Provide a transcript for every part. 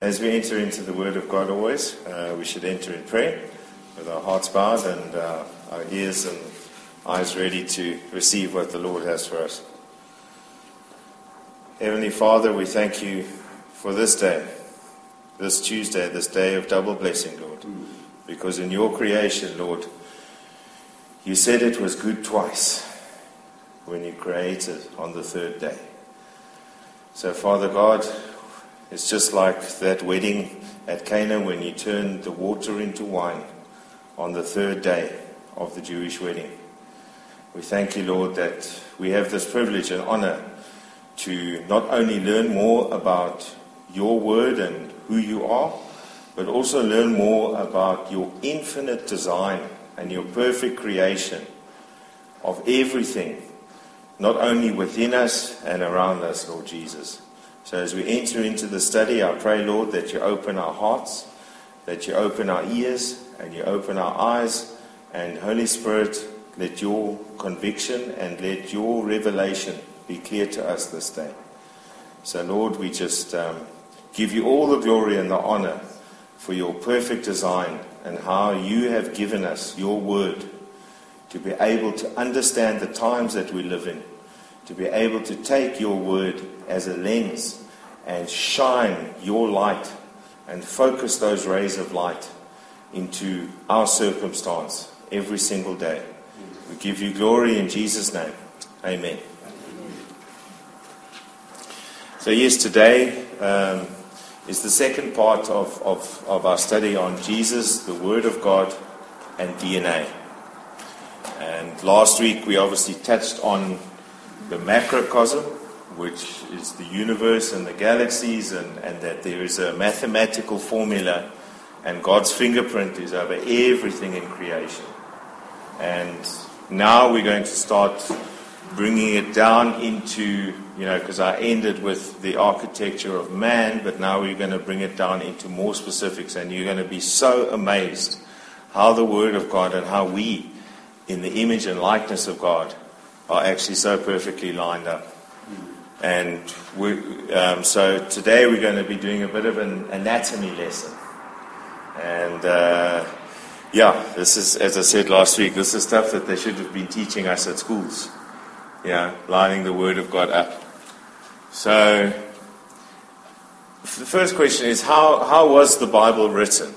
As we enter into the Word of God always, uh, we should enter in prayer with our hearts bowed and uh, our ears and eyes ready to receive what the Lord has for us. Heavenly Father, we thank you for this day, this Tuesday, this day of double blessing, Lord. Because in your creation, Lord, you said it was good twice when you created on the third day. So, Father God, it's just like that wedding at Cana when you turned the water into wine on the third day of the Jewish wedding. We thank you, Lord, that we have this privilege and honor to not only learn more about your word and who you are, but also learn more about your infinite design and your perfect creation of everything, not only within us and around us, Lord Jesus. So as we enter into the study, I pray, Lord, that you open our hearts, that you open our ears, and you open our eyes. And Holy Spirit, let your conviction and let your revelation be clear to us this day. So, Lord, we just um, give you all the glory and the honor for your perfect design and how you have given us your word to be able to understand the times that we live in, to be able to take your word as a lens and shine your light and focus those rays of light into our circumstance every single day. We give you glory in Jesus' name. Amen. So, yes, today um, is the second part of, of, of our study on Jesus, the Word of God, and DNA. And last week we obviously touched on the macrocosm, which is the universe and the galaxies, and, and that there is a mathematical formula, and God's fingerprint is over everything in creation. And now we're going to start bringing it down into, you know, because I ended with the architecture of man, but now we're going to bring it down into more specifics, and you're going to be so amazed how the Word of God and how we, in the image and likeness of God, are actually so perfectly lined up. And we, um, so today we're going to be doing a bit of an anatomy lesson. And uh, yeah, this is, as I said last week, this is stuff that they should have been teaching us at schools. Yeah, lining the Word of God up. So the first question is how, how was the Bible written?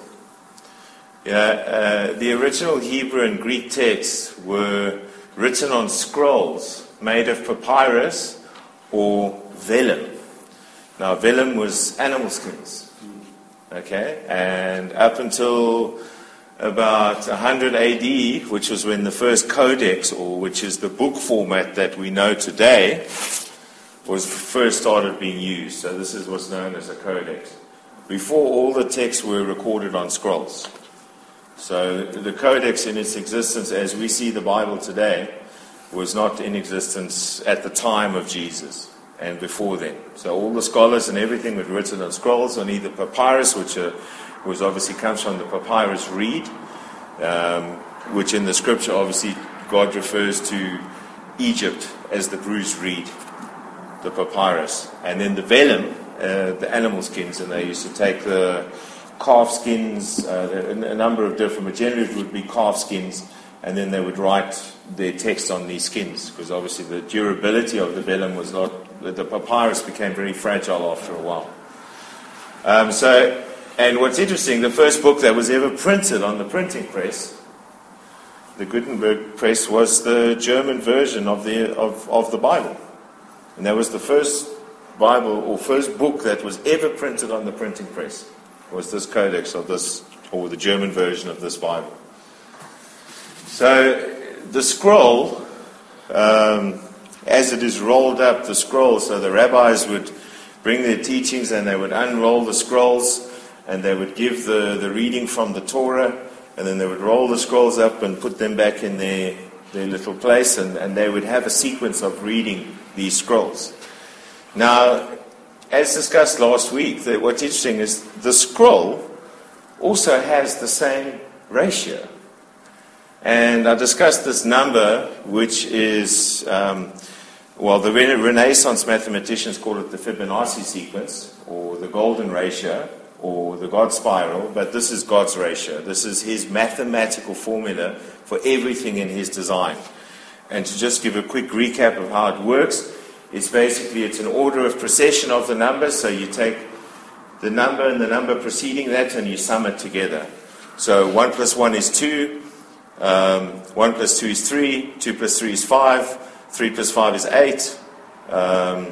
Yeah, uh, the original Hebrew and Greek texts were written on scrolls made of papyrus or vellum. Now, vellum was animal skins. Okay? And up until about 100 AD, which was when the first codex, or which is the book format that we know today, was first started being used. So this is what's known as a codex. Before all the texts were recorded on scrolls. So the codex in its existence as we see the Bible today was not in existence at the time of Jesus and before then. So all the scholars and everything were written on scrolls on either papyrus, which uh, was obviously comes from the papyrus reed, um, which in the scripture obviously God refers to Egypt as the bruised reed, the papyrus, and then the vellum, uh, the animal skins, and they used to take the calf skins, uh, a number of different, but generally would be calf skins, and then they would write their text on these skins, because obviously the durability of the vellum was not, the papyrus became very fragile after a while. Um, so, and what's interesting, the first book that was ever printed on the printing press, the Gutenberg press, was the German version of the, of, of the Bible. And that was the first Bible or first book that was ever printed on the printing press, was this codex of this, or the German version of this Bible. So the scroll, um, as it is rolled up, the scroll, so the rabbis would bring their teachings and they would unroll the scrolls and they would give the, the reading from the Torah and then they would roll the scrolls up and put them back in their, their little place and, and they would have a sequence of reading these scrolls. Now, as discussed last week, that what's interesting is the scroll also has the same ratio. And I discussed this number, which is, um, well, the Renaissance mathematicians call it the Fibonacci sequence, or the golden ratio, or the God spiral, but this is God's ratio. This is His mathematical formula for everything in His design. And to just give a quick recap of how it works, it's basically it's an order of precession of the numbers. So you take the number and the number preceding that, and you sum it together. So one plus one is two. Um, one plus two is three. Two plus three is five. Three plus five is eight. Um,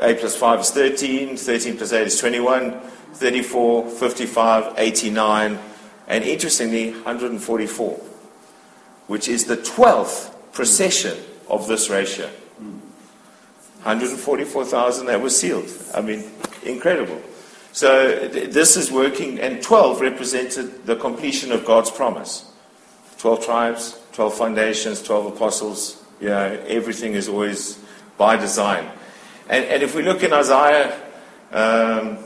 eight plus five is thirteen. Thirteen plus eight is twenty-one. 34, 55, 89, and interestingly, 144, which is the 12th precession of this ratio. 144,000 that were sealed. I mean, incredible. So th- this is working, and 12 represented the completion of God's promise. 12 tribes, 12 foundations, 12 apostles. You know, everything is always by design. And, and if we look in Isaiah, um,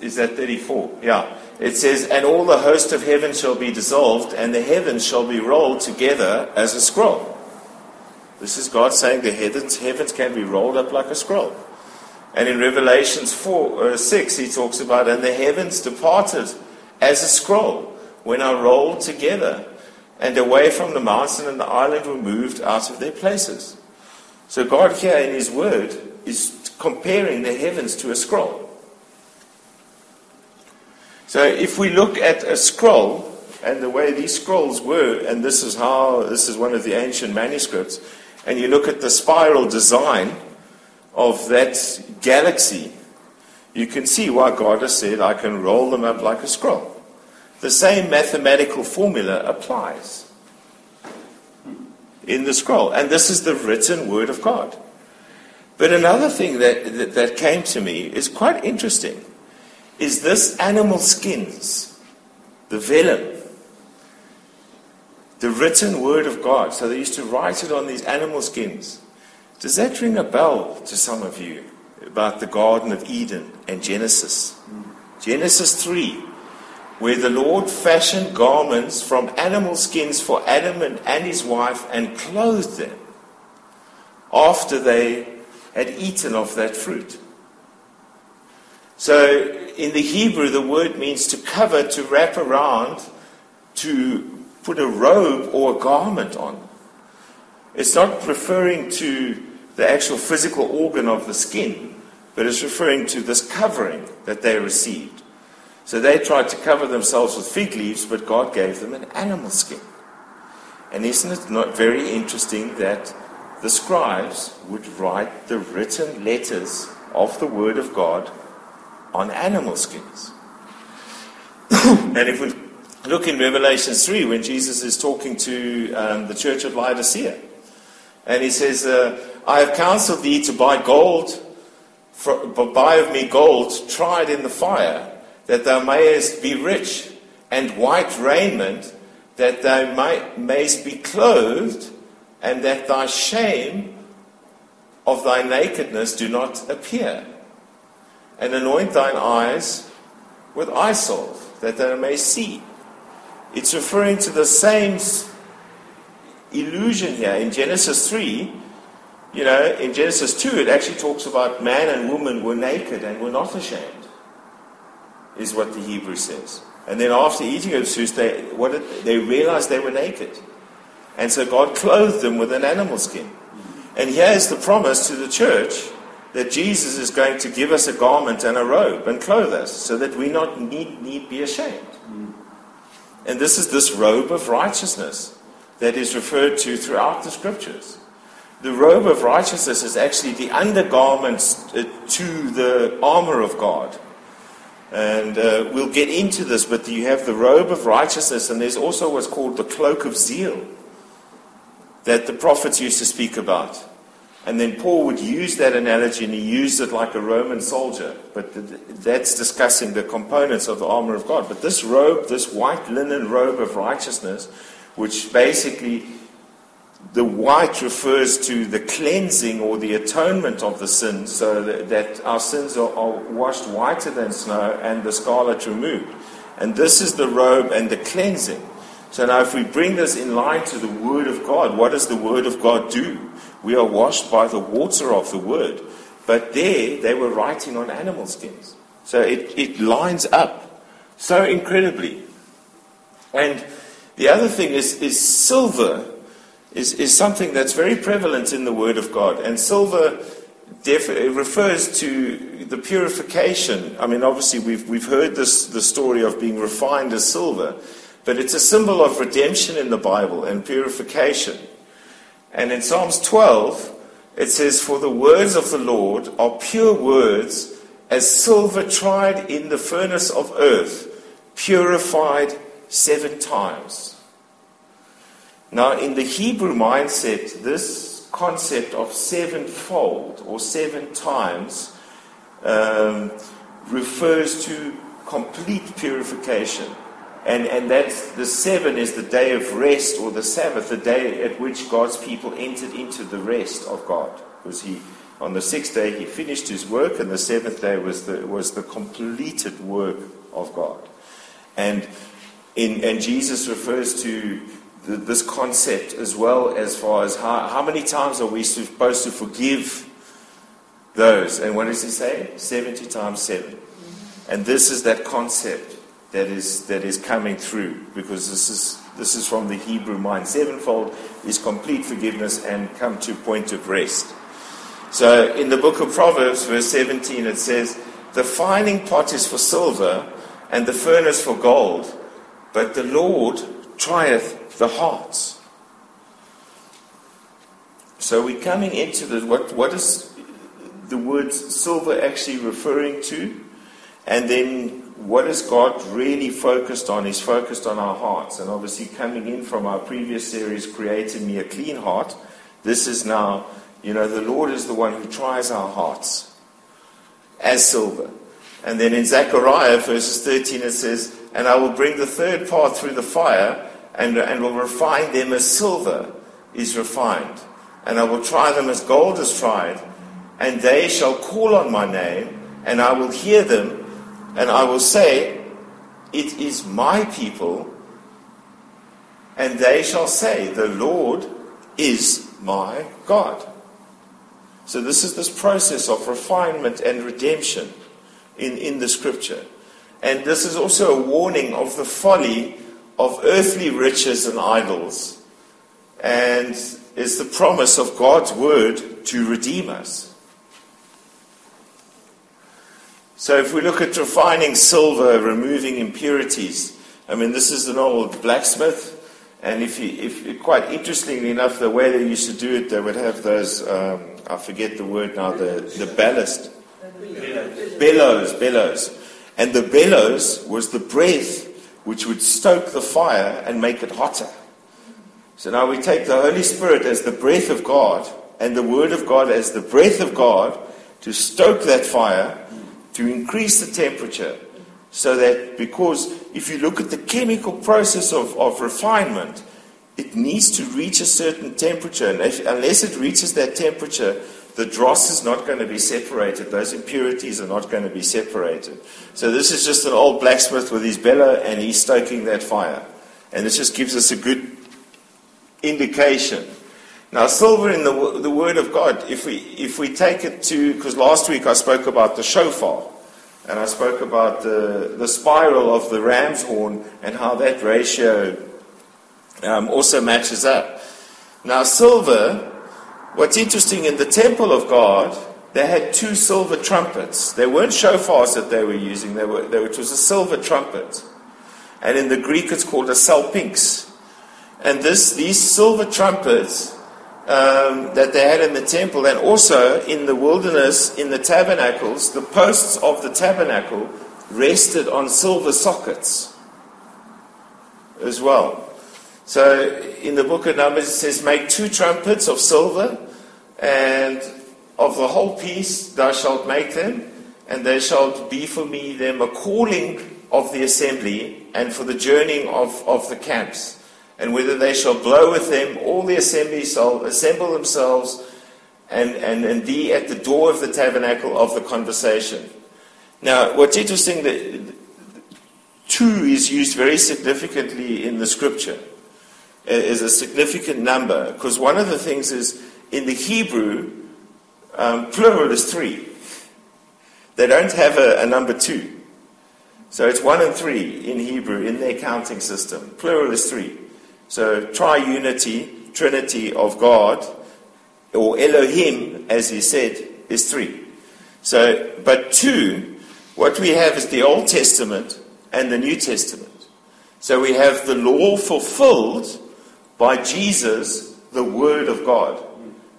is that 34? Yeah. It says, And all the host of heaven shall be dissolved, and the heavens shall be rolled together as a scroll. This is God saying the heavens, heavens can be rolled up like a scroll. And in Revelations 4, uh, 6, he talks about, And the heavens departed as a scroll when I rolled together, and away from the mountain and the island were moved out of their places. So God here in his word is comparing the heavens to a scroll. So if we look at a scroll and the way these scrolls were, and this is how this is one of the ancient manuscripts, and you look at the spiral design of that galaxy, you can see why God has said, I can roll them up like a scroll. The same mathematical formula applies in the scroll. And this is the written word of God. But another thing that, that, that came to me is quite interesting is this animal skins, the vellum, the written word of God. So they used to write it on these animal skins. Does that ring a bell to some of you about the Garden of Eden and Genesis? Genesis 3, where the Lord fashioned garments from animal skins for Adam and, and his wife and clothed them after they had eaten of that fruit. So in the Hebrew, the word means to cover, to wrap around, to put a robe or a garment on. It's not referring to the actual physical organ of the skin, but it's referring to this covering that they received. So they tried to cover themselves with fig leaves, but God gave them an animal skin. And isn't it not very interesting that the scribes would write the written letters of the Word of God on animal skins. and if we look in Revelation 3, when Jesus is talking to um, the church of Laodicea, and he says, uh, I have counseled thee to buy gold, for, buy of me gold tried in the fire, that thou mayest be rich, and white raiment, that thou may, mayest be clothed, and that thy shame of thy nakedness do not appear and anoint thine eyes with eye salve, that thou mayest see. It's referring to the same illusion here in Genesis 3. You know, in Genesis 2, it actually talks about man and woman were naked and were not ashamed, is what the Hebrew says. And then after eating of the they, what did, they realized they were naked. And so God clothed them with an animal skin. And here is the promise to the church that Jesus is going to give us a garment and a robe and clothe us so that we not need, need be ashamed. Mm. And this is this robe of righteousness that is referred to throughout the scriptures. The robe of righteousness is actually the undergarments uh, to the armor of God. And uh, we'll get into this, but you have the robe of righteousness, and there's also what's called the cloak of zeal that the prophets used to speak about. And then Paul would use that analogy and he used it like a Roman soldier. But that's discussing the components of the armor of God. But this robe, this white linen robe of righteousness, which basically the white refers to the cleansing or the atonement of the sins, so that, our sins are, are washed whiter than snow and the scarlet removed. And this is the robe and the cleansing. So now, if we bring this in line to the Word of God, what does the Word of God do? We are washed by the water of the Word. But there, they were writing on animal skins. So it, it lines up so incredibly. And the other thing is, is silver is, is something that's very prevalent in the Word of God. And silver def- refers to the purification. I mean, obviously, we've, we've heard this, the story of being refined as silver, but it's a symbol of redemption in the Bible and purification. And in Psalms 12, it says, For the words of the Lord are pure words, as silver tried in the furnace of earth, purified seven times. Now, in the Hebrew mindset, this concept of sevenfold or seven times um, refers to complete purification. And, and that's the seven is the day of rest or the Sabbath, the day at which God's people entered into the rest of God. Because he, on the sixth day, he finished his work, and the seventh day was the, was the completed work of God. And, in, and Jesus refers to the, this concept as well as far as how, how many times are we supposed to forgive those? And what does he say? 70 times 7. And this is that concept that is, that is coming through because this is, this is from the Hebrew mind. Sevenfold is complete forgiveness and come to point of rest. So in the book of Proverbs, verse 17, it says, The fining pot is for silver and the furnace for gold, but the Lord trieth the hearts. So we're coming into the what what is the word silver actually referring to? And then what is God really focused on? He's focused on our hearts. And obviously, coming in from our previous series, Create in Me a Clean Heart, this is now, you know, the Lord is the one who tries our hearts as silver. And then in Zechariah, verses 13, it says, And I will bring the third part through the fire, and, and will refine them as silver is refined. And I will try them as gold is tried, and they shall call on my name, and I will hear them and I will say, It is my people, and they shall say, The Lord is my God. So, this is this process of refinement and redemption in, in the scripture. And this is also a warning of the folly of earthly riches and idols, and is the promise of God's word to redeem us. So if we look at refining silver, removing impurities, I mean, this is an old blacksmith. And if, you, if quite interestingly enough, the way they used to do it, they would have those, um, I forget the word now, the, the ballast. Bellows, bellows. And the bellows was the breath which would stoke the fire and make it hotter. So now we take the Holy Spirit as the breath of God and the Word of God as the breath of God to stoke that fire to increase the temperature so that because if you look at the chemical process of, of refinement, it needs to reach a certain temperature, and if, unless it reaches that temperature, the dross is not going to be separated. Those impurities are not going to be separated. So this is just an old blacksmith with his bellow, and he's stoking that fire, and this just gives us a good indication now, silver in the, the Word of God, if we, if we take it to, because last week I spoke about the shofar, and I spoke about the, the spiral of the ram's horn and how that ratio um, also matches up. Now, silver, what's interesting in the temple of God, they had two silver trumpets. They weren't shofars that they were using, they were, they, it was a silver trumpet. And in the Greek, it's called a salpinx. And this, these silver trumpets um, that they had in the temple, and also in the wilderness, in the tabernacles, the posts of the tabernacle rested on silver sockets as well. So in the book of Numbers, it says, Make two trumpets of silver, and of the whole piece thou shalt make them, and they shall be for me them a calling of the assembly, and for the journeying of, of the camps and whether they shall blow with them, all the assembly shall assemble themselves and, and, and be at the door of the tabernacle of the conversation. Now, what's interesting, that two is used very significantly in the scripture, is a significant number, because one of the things is in the Hebrew, um, plural is three. they don't have a, a number two. So it's one and three in Hebrew in their counting system. Plural is three. So triunity, trinity of God, or Elohim, as he said, is three. So, but two, what we have is the Old Testament and the New Testament. So we have the law fulfilled by Jesus, the Word of God.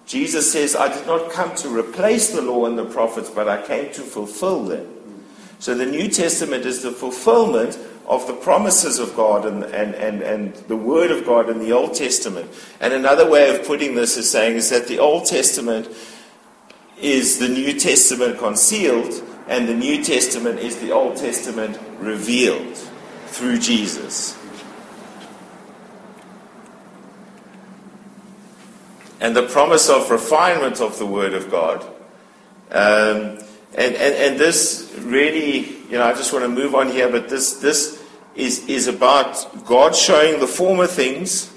Jesus says, I did not come to replace the law and the prophets, but I came to fulfill them. So the New Testament is the fulfillment of the promises of God and, and, and, and the Word of God in the Old Testament. And another way of putting this is saying is that the Old Testament is the New Testament concealed, and the New Testament is the Old Testament revealed through Jesus. And the promise of refinement of the Word of God. Um, and, and, and this really, you know, I just want to move on here, but this, this is, is about God showing the former things,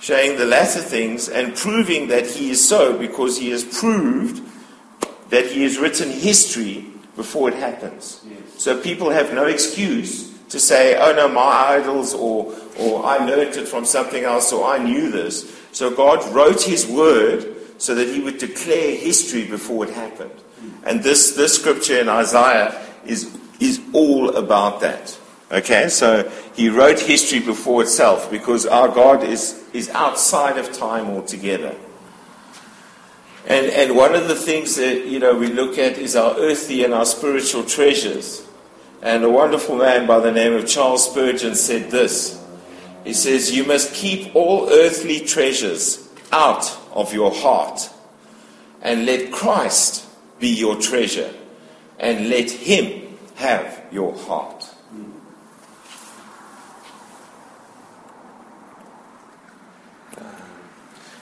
showing the latter things, and proving that He is so because He has proved that He has written history before it happens. Yes. So people have no excuse to say, oh no, my idols, or, or I learned it from something else, or I knew this. So God wrote His word so that He would declare history before it happened. Hmm. And this, this scripture in Isaiah is, is all about that. Okay, so he wrote history before itself because our God is, is outside of time altogether. And, and one of the things that, you know, we look at is our earthly and our spiritual treasures. And a wonderful man by the name of Charles Spurgeon said this. He says, You must keep all earthly treasures out of your heart and let Christ be your treasure and let Him have your heart.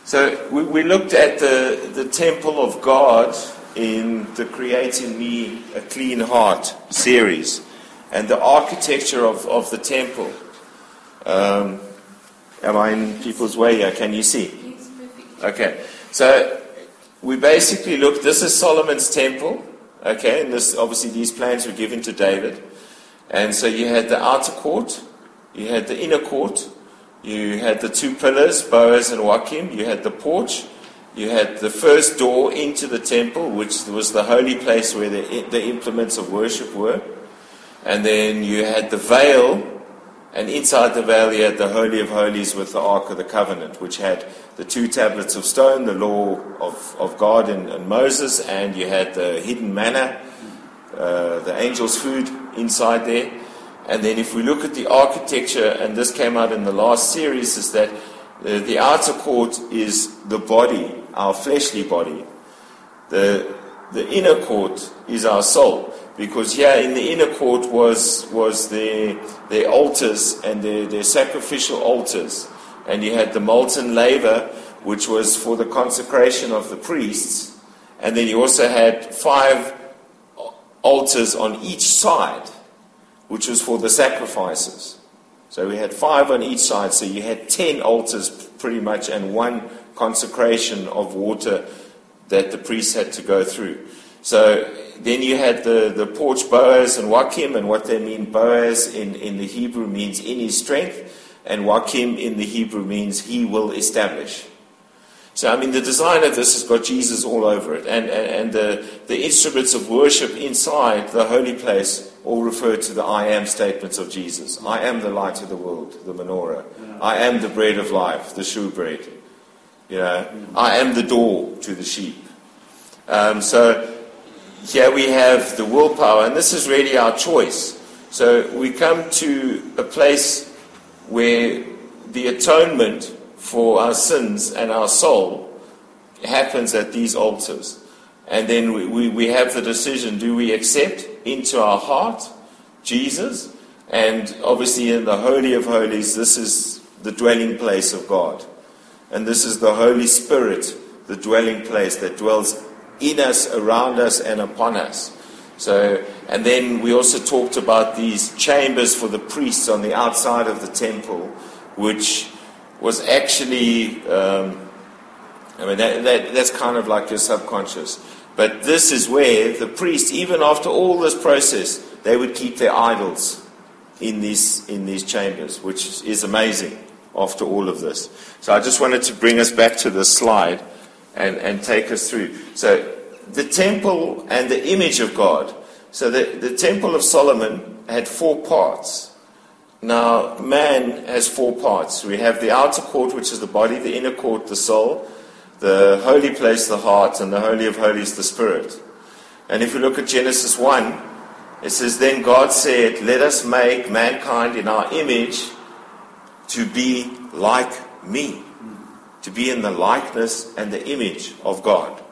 So we, we looked at the, the temple of God in the Create in Me a Clean Heart series and the architecture of, of the temple. Um, am I in people's way here? Can you see? Okay. So we basically looked, this is Solomon's temple. Okay, and this obviously these plans were given to David. And so you had the outer court, you had the inner court, you had the two pillars, Boaz and Joachim. You had the porch. You had the first door into the temple, which was the holy place where the, the implements of worship were. And then you had the veil, and inside the valley had the Holy of Holies with the Ark of the Covenant, which had the two tablets of stone, the law of, of God and, and Moses, and you had the hidden manna, uh, the angel's food inside there. And then if we look at the architecture, and this came out in the last series, is that the, the outer court is the body, our fleshly body. The, the inner court is our soul. Because here in the inner court was, was their, their altars and their, their sacrificial altars. And you had the molten laver, which was for the consecration of the priests. And then you also had five altars on each side which was for the sacrifices. So we had five on each side, so you had ten altars pretty much, and one consecration of water that the priests had to go through. So then you had the, the porch Boaz and Joachim, and what they mean Boaz in, in the Hebrew means in his strength, and Joachim in the Hebrew means he will establish. So, I mean, the design of this has got Jesus all over it. And, and, and the, the instruments of worship inside the holy place all refer to the I am statements of Jesus. I am the light of the world, the menorah. I am the bread of life, the shewbread. You know, I am the door to the sheep. Um, so, here we have the willpower, and this is really our choice. So, we come to a place where the atonement for our sins and our soul happens at these altars. And then we, we, we, have the decision do we accept into our heart Jesus? And obviously, in the Holy of Holies, this is the dwelling place of God. And this is the Holy Spirit, the dwelling place that dwells in us, around us, and upon us. So, and then we also talked about these chambers for the priests on the outside of the temple, which was actually, um, I mean, that, that, that's kind of like your subconscious. But this is where the priest, even after all this process, they would keep their idols in these, in these chambers, which is amazing after all of this. So I just wanted to bring us back to this slide and, and take us through. So the temple and the image of God. So the, the temple of Solomon had four parts. Now, man has four parts. We have the outer court, which is the body, the inner court, the soul, the holy place, the heart, and the holy of holies, the spirit. And if you look at Genesis 1, it says, Then God said, Let us make mankind in our image to be like me, to be in the likeness and the image of God.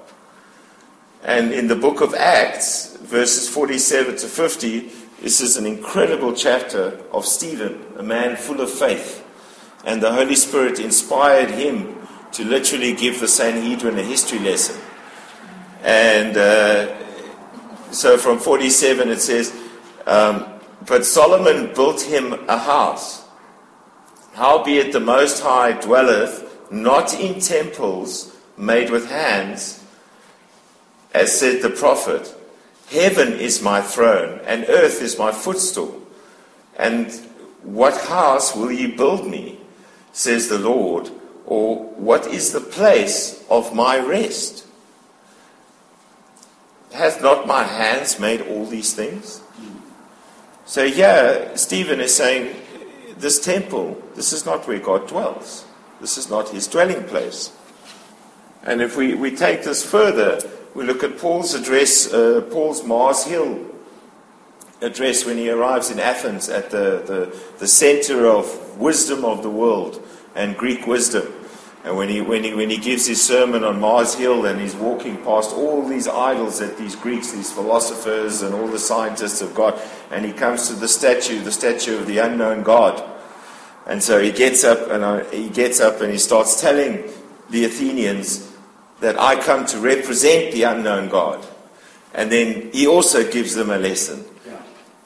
And in the book of Acts, verses 47 to 50, this is an incredible chapter of Stephen, a man full of faith. And the Holy Spirit inspired him to literally give the Sanhedrin a history lesson. And uh, so from 47 it says, um, But Solomon built him a house. Howbeit the Most High dwelleth not in temples made with hands, as said the prophet. Heaven is my throne, and earth is my footstool. And what house will ye build me, says the Lord, or what is the place of my rest? Hath not my hands made all these things? So, yeah, Stephen is saying, this temple, this is not where God dwells. This is not his dwelling place. And if we, we take this further, we look at Paul's address, uh, Paul's Mars Hill address when he arrives in Athens at the, the, the center of wisdom of the world and Greek wisdom. And when he, when, he, when he gives his sermon on Mars Hill and he's walking past all these idols that these Greeks, these philosophers, and all the scientists have got, and he comes to the statue, the statue of the unknown God. And so he gets up and uh, he gets up and he starts telling the Athenians that I come to represent the unknown God. And then he also gives them a lesson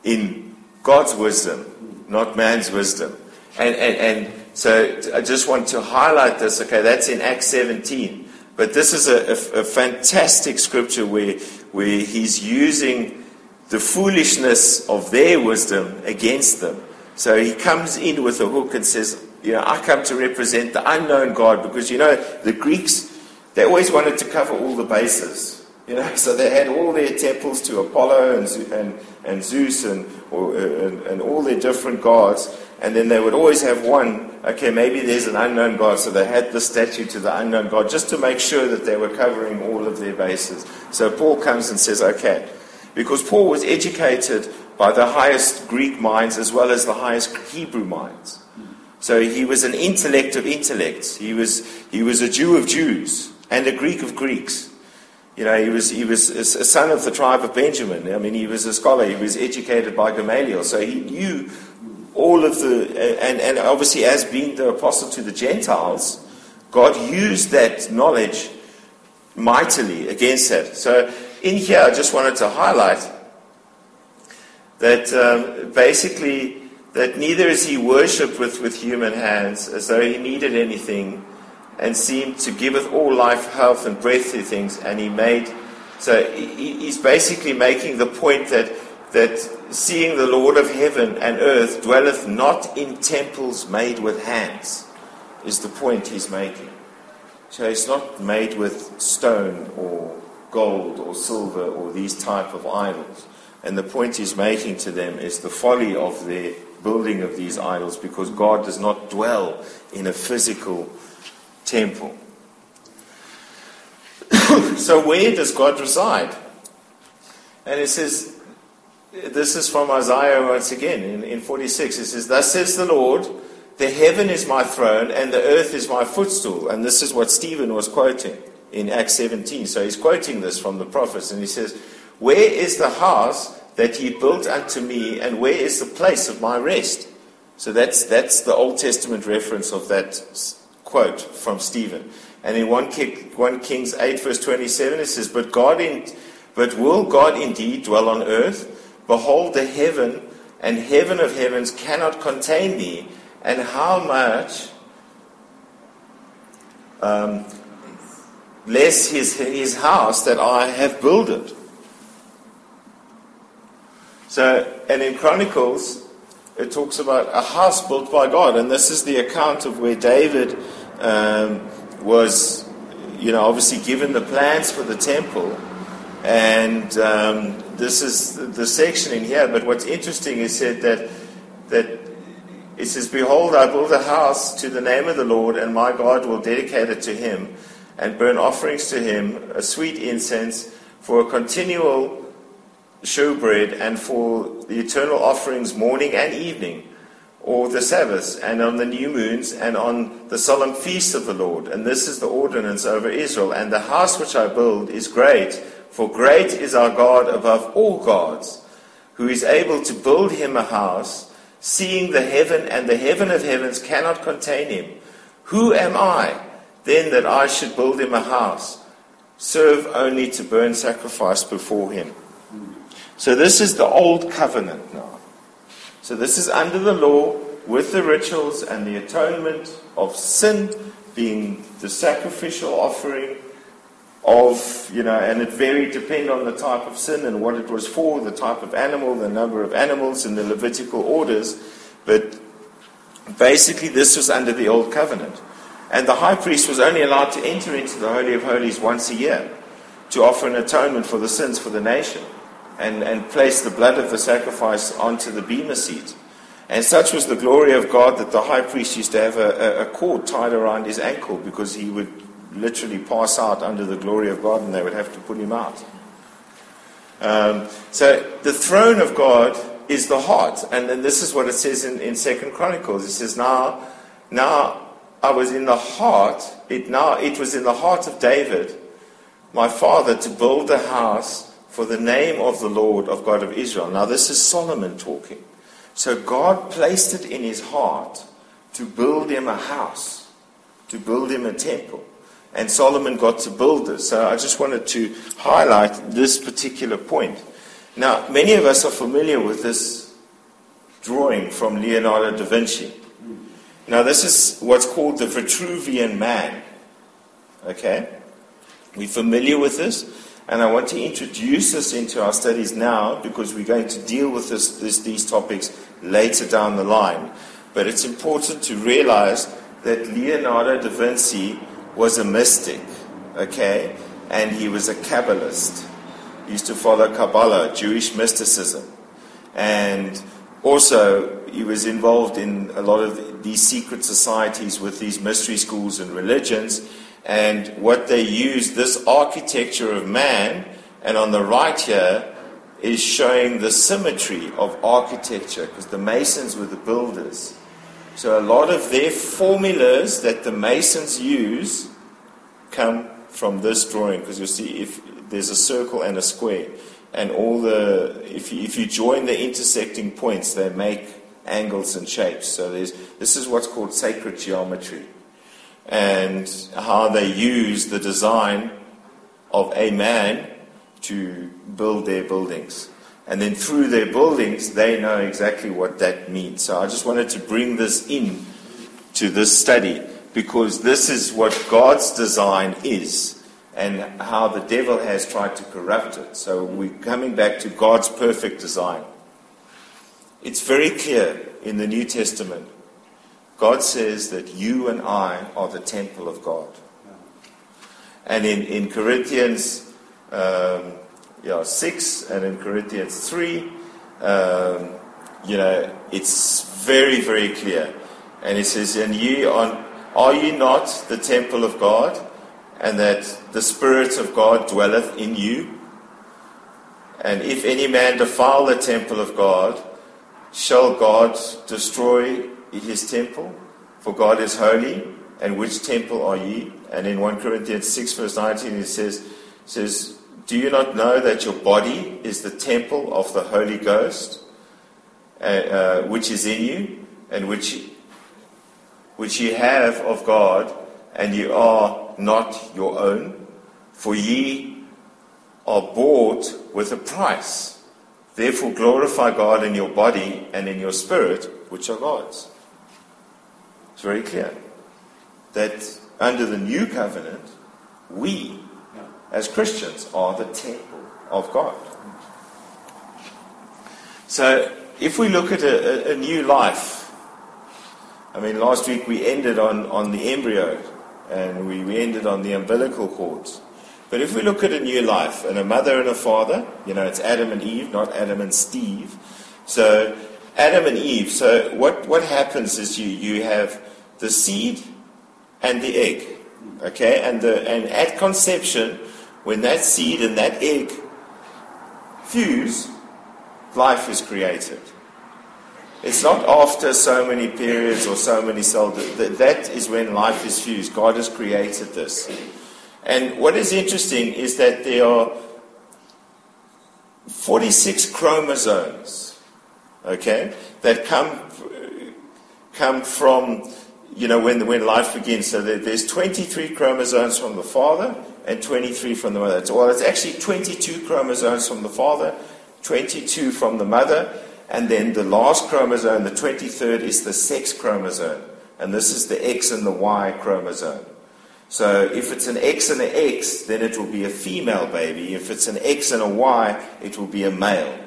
in God's wisdom, not man's wisdom. And, and, and so I just want to highlight this. Okay, that's in Acts 17. But this is a, a, a fantastic scripture where, where he's using the foolishness of their wisdom against them. So he comes in with a hook and says, You know, I come to represent the unknown God because, you know, the Greeks they always wanted to cover all the bases. You know, so they had all their temples to Apollo and, and, and Zeus and, or, and, and all their different gods, and then they would always have one. Okay, maybe there's an unknown god, so they had the statue to the unknown god just to make sure that they were covering all of their bases. So Paul comes and says, okay, because Paul was educated by the highest Greek minds as well as the highest Hebrew minds. So he was an intellect of intellects. He was, he was a Jew of Jews and a Greek of Greeks. You know, he was, he was a son of the tribe of Benjamin. I mean, he was a scholar. He was educated by Gamaliel. So he knew all of the, and, and obviously, as being the apostle to the Gentiles, God used that knowledge mightily against that. So in here, I just wanted to highlight that um, basically, that neither is he worshipped with, with human hands as though he needed anything and seemed to giveth all life, health, and breath to things. And he made, so he's basically making the point that, that seeing the Lord of heaven and earth dwelleth not in temples made with hands, is the point he's making. So it's not made with stone or gold or silver or these type of idols. And the point he's making to them is the folly of the building of these idols because God does not dwell in a physical temple. so, where does God reside? And it says, this is from Isaiah once again in, in 46. It says, Thus says the Lord, the heaven is my throne and the earth is my footstool. And this is what Stephen was quoting in Acts 17. So he's quoting this from the prophets and he says, Where is the house that ye built unto me, and where is the place of my rest? So that's, that's the Old Testament reference of that quote from Stephen. And in 1, King, 1 Kings 8, verse 27, it says, But God in, but will God indeed dwell on earth? Behold, the heaven and heaven of heavens cannot contain thee, and how much um, less his, his house that I have builded. So, and in Chronicles, it talks about a house built by God, and this is the account of where David um, was, you know, obviously given the plans for the temple, and um, this is the section in here. But what's interesting is said that that it says, "Behold, I build a house to the name of the Lord, and my God will dedicate it to Him, and burn offerings to Him, a sweet incense for a continual." Showbread and for the eternal offerings morning and evening, or the Sabbaths, and on the new moons, and on the solemn feasts of the Lord. And this is the ordinance over Israel. And the house which I build is great, for great is our God above all gods, who is able to build him a house, seeing the heaven and the heaven of heavens cannot contain him. Who am I, then, that I should build him a house? Serve only to burn sacrifice before him. So this is the old covenant now. So this is under the law with the rituals and the atonement of sin being the sacrificial offering of, you know, and it varied depending on the type of sin and what it was for, the type of animal, the number of animals in the Levitical orders. But basically, this was under the Old Covenant. And the high priest was only allowed to enter into the Holy of Holies once a year to offer an atonement for the sins for the nation and, and place the blood of the sacrifice onto the bema seat. And such was the glory of God that the high priest used to have a, a, cord tied around his ankle because he would literally pass out under the glory of God and they would have to put him out. Um, so the throne of God is the heart. And, and this is what it says in, in Second Chronicles. It says, Now now I was in the heart, it now it was in the heart of David, my father, to build a house for the name of the Lord of God of Israel. Now, this is Solomon talking. So, God placed it in his heart to build him a house, to build him a temple. And Solomon got to build this. So, I just wanted to highlight this particular point. Now, many of us are familiar with this drawing from Leonardo da Vinci. Now, this is what's called the Vitruvian Man. Okay? We're familiar with this. And I want to introduce this into our studies now because we're going to deal with this, this, these topics later down the line. But it's important to realize that Leonardo da Vinci was a mystic, okay? And he was a Kabbalist. He used to follow Kabbalah, Jewish mysticism. And also, he was involved in a lot of these secret societies with these mystery schools and religions. And what they use, this architecture of man, and on the right here is showing the symmetry of architecture, because the Masons were the builders. So a lot of their formulas that the Masons use come from this drawing, because you'll see if there's a circle and a square, and all the if you, if you join the intersecting points, they make angles and shapes. So there's this is what's called sacred geometry and how they use the design of a man to build their buildings. And then through their buildings, they know exactly what that means. So I just wanted to bring this in to this study because this is what God's design is and how the devil has tried to corrupt it. So we're coming back to God's perfect design. It's very clear in the New Testament God says that you and I are the temple of God. And in, in Corinthians um, yeah, 6 and in Corinthians 3, um, you know, it's very, very clear. And it says, And ye are, are ye not the temple of God, and that the Spirit of God dwelleth in you? And if any man defile the temple of God, shall God destroy his temple, for God is holy, and which temple are ye? And in 1 Corinthians 6, verse 19, it says, says, Do you not know that your body is the temple of the Holy Ghost, uh, uh, which is in you, and which, which ye have of God, and ye are not your own? For ye are bought with a price. Therefore glorify God in your body and in your spirit, which are God's. It's very clear that under the new covenant, We, as Christians, are the temple of God. So, if we look at a, a, new life, I mean, last week we ended on, on the embryo and we, we ended on the umbilical cords. But if we look at a new life and a mother and a father, you know, it's Adam and Eve, not Adam and Steve. So, Adam and Eve. So, what, what happens is you, you have the seed and the egg. Okay? And, the, and at conception, when that seed and that egg fuse, life is created. It's not after so many periods or so many cells. That, That is when life is fused. God has created this. And what is interesting is that there are 46 chromosomes, okay, that come, come from, you know, when, when life begins. So there's 23 chromosomes from the father and 23 from the mother. Well, it's actually 22 chromosomes from the father 22 from the mother, and then the last chromosome, the 23rd, is the sex chromosome. And this is the X and the Y chromosome. So if it's an X and an X, then it will be a female baby. If it's an X and a Y, it will be a male.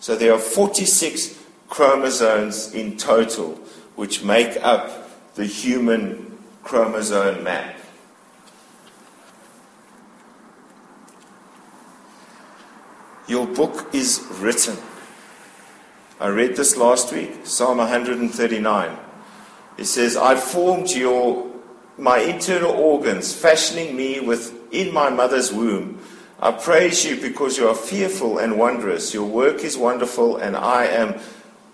So there are 46 chromosomes in total, which make up the human chromosome map. Your book is written. I read this last week, Psalm 139. It says, I formed your my internal organs, fashioning me within my mother's womb. I praise you because you are fearful and wondrous. Your work is wonderful, and I am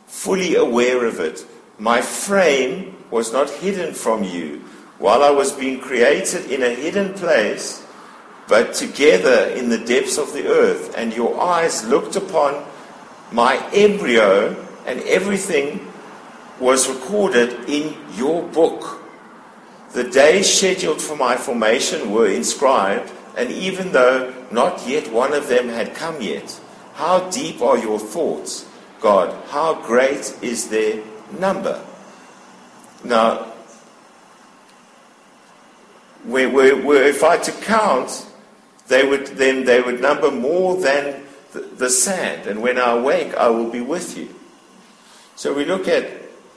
fully aware of it. My frame was not hidden from you while I was being created in a hidden place but together in the depths of the earth, and your eyes looked upon my embryo, and everything was recorded in your book. The days scheduled for my formation were inscribed, and even though not yet one of them had come yet, how deep are your thoughts, God? How great is their number? Now, if I to count they would then they would number more than the, the sand. And when I awake, I will be with you. So we look at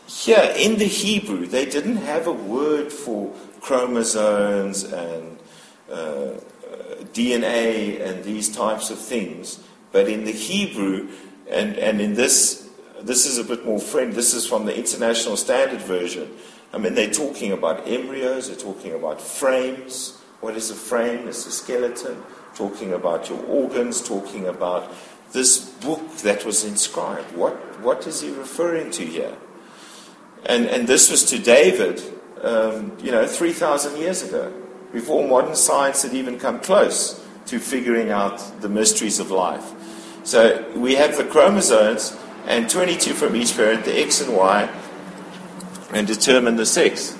here in the Hebrew, they didn't have a word for chromosomes and uh DNA and these types of things. But in the Hebrew, and, and in this, this is a bit more friend, this is from the International Standard Version. I mean, they're talking about embryos, they're talking about frames, what is a frame? It's a skeleton, talking about your organs, talking about this book that was inscribed. What, what is he referring to here? And, and this was to David, um, you know, 3,000 years ago, before modern science had even come close to figuring out the mysteries of life. So we have the chromosomes and 22 from each parent, the X and Y, and determine the sex.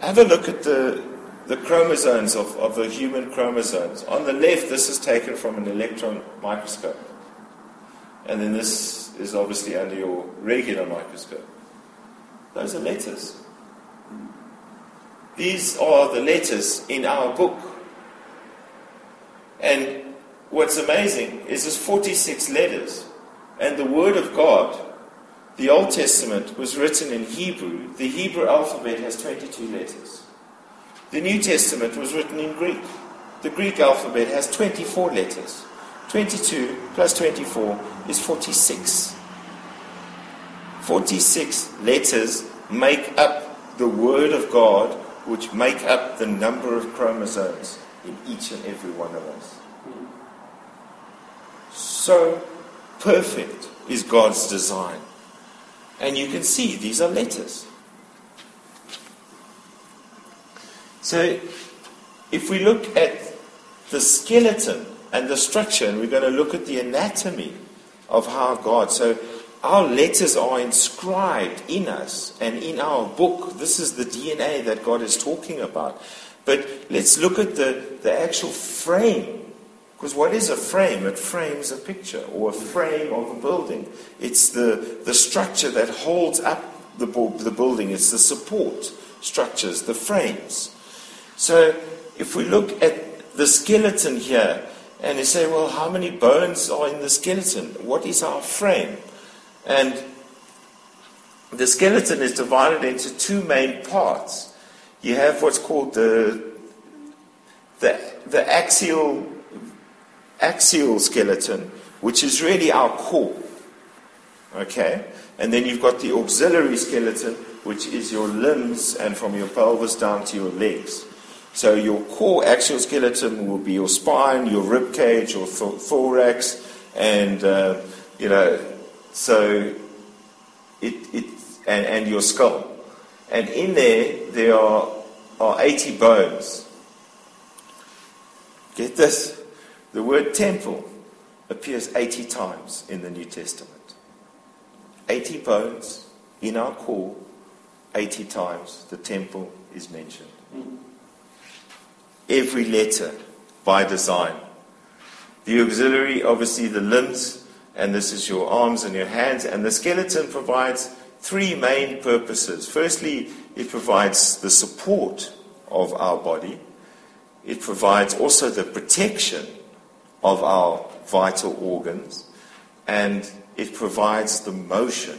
Have a look at the, the chromosomes of, of the human chromosomes. On the left, this is taken from an electron microscope. And then this is obviously under your regular microscope. Those are letters. These are the letters in our book. And what's amazing is there's 46 letters. And the Word of God the Old Testament was written in Hebrew. The Hebrew alphabet has 22 letters. The New Testament was written in Greek. The Greek alphabet has 24 letters. 22 plus 24 is 46. 46 letters make up the Word of God, which make up the number of chromosomes in each and every one of us. So perfect is God's design. And you can see these are letters. So, if we look at the skeleton and the structure, and we're going to look at the anatomy of how God, so our letters are inscribed in us and in our book. This is the DNA that God is talking about. But let's look at the, the actual frame because what is a frame? It frames a picture or a frame of a building. It's the, the structure that holds up the, the building, it's the support structures, the frames. So if we look at the skeleton here, and you say, well, how many bones are in the skeleton? What is our frame? And the skeleton is divided into two main parts. You have what's called the, the, the axial, axial skeleton, which is really our core. Okay? And then you've got the auxiliary skeleton, which is your limbs and from your pelvis down to your legs. So your core axial skeleton will be your spine, your rib cage, your th- thorax, and uh, you know, so it, it and, and your skull. And in there there are, are 80 bones. Get this. The word temple appears 80 times in the New Testament. 80 bones in our core, 80 times the temple is mentioned. Every letter by design. The auxiliary, obviously, the limbs, and this is your arms and your hands, and the skeleton provides three main purposes. Firstly, it provides the support of our body, it provides also the protection of our vital organs, and it provides the motion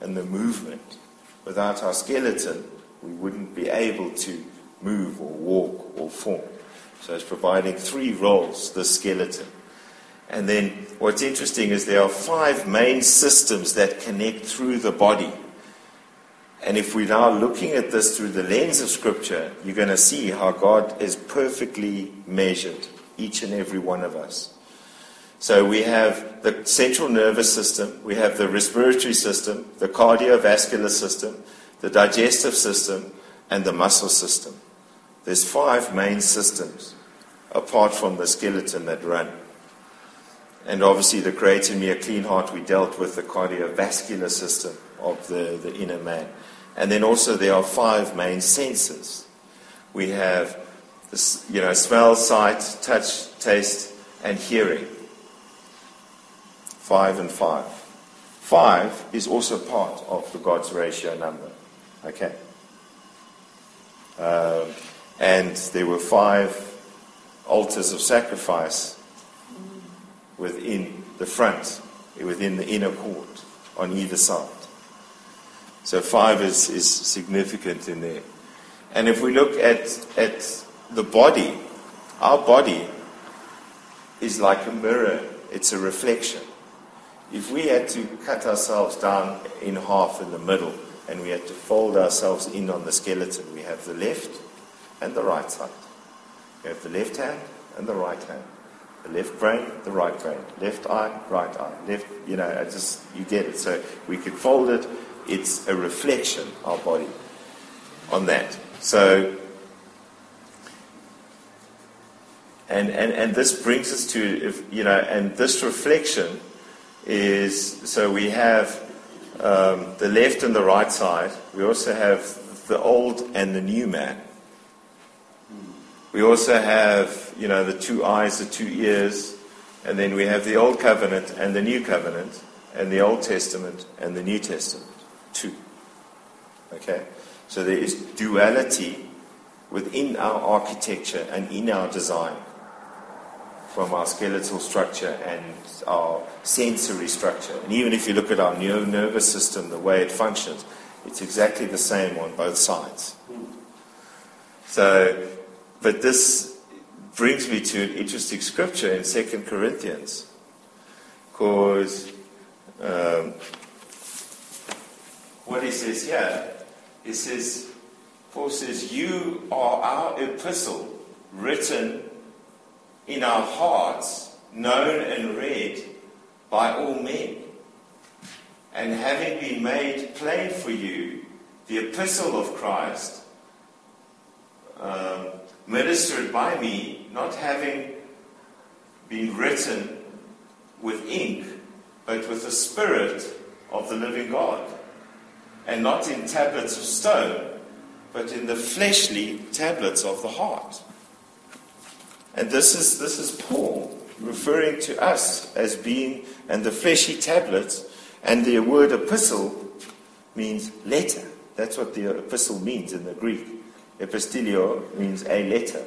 and the movement. Without our skeleton, we wouldn't be able to move or walk or form. So it's providing three roles, the skeleton. And then what's interesting is there are five main systems that connect through the body. And if we're now looking at this through the lens of Scripture, you're going to see how God is perfectly measured, each and every one of us. So we have the central nervous system, we have the respiratory system, the cardiovascular system, the digestive system, and the muscle system. There's five main systems apart from the skeleton that run. And obviously, the Create in Me a Clean Heart, we dealt with the cardiovascular system of the, the inner man. And then also, there are five main senses. We have, you know, smell, sight, touch, taste, and hearing five and five. Five is also part of the God's ratio number. Okay? Um, and there were five altars of sacrifice within the front, within the inner court, on either side. So five is, is significant in there. And if we look at, at the body, our body is like a mirror, it's a reflection if we had to cut ourselves down in half in the middle and we had to fold ourselves in on the skeleton, we have the left and the right side. We have the left hand and the right hand. The left brain, the right brain. Left eye, right eye. Left, you know, I just, you get it. So we could fold it. It's a reflection, our body, on that. So, and, and, and this brings us to, if, you know, and this reflection is so we have um, the left and the right side. We also have the old and the new man. We also have, you know, the two eyes, the two ears, and then we have the Old Covenant and the New Covenant, and the Old Testament and the New Testament. Two. Okay? So there is duality within our architecture and in our design from our skeletal structure and our sensory structure. And even if you look at our nervous system, the way it functions, it's exactly the same on both sides. So, but this brings me to an interesting scripture in 2 Corinthians, because um, what he says here, he says, Paul says, You are our epistle written in our hearts, known and read by all men. And having been made plain for you, the epistle of Christ, um, ministered by me, not having been written with ink, but with the Spirit of the living God, and not in tablets of stone, but in the fleshly tablets of the heart. And this is, this is Paul referring to us as being, and the fleshy tablets, and the word epistle means letter. That's what the epistle means in the Greek. Epistilio means a letter.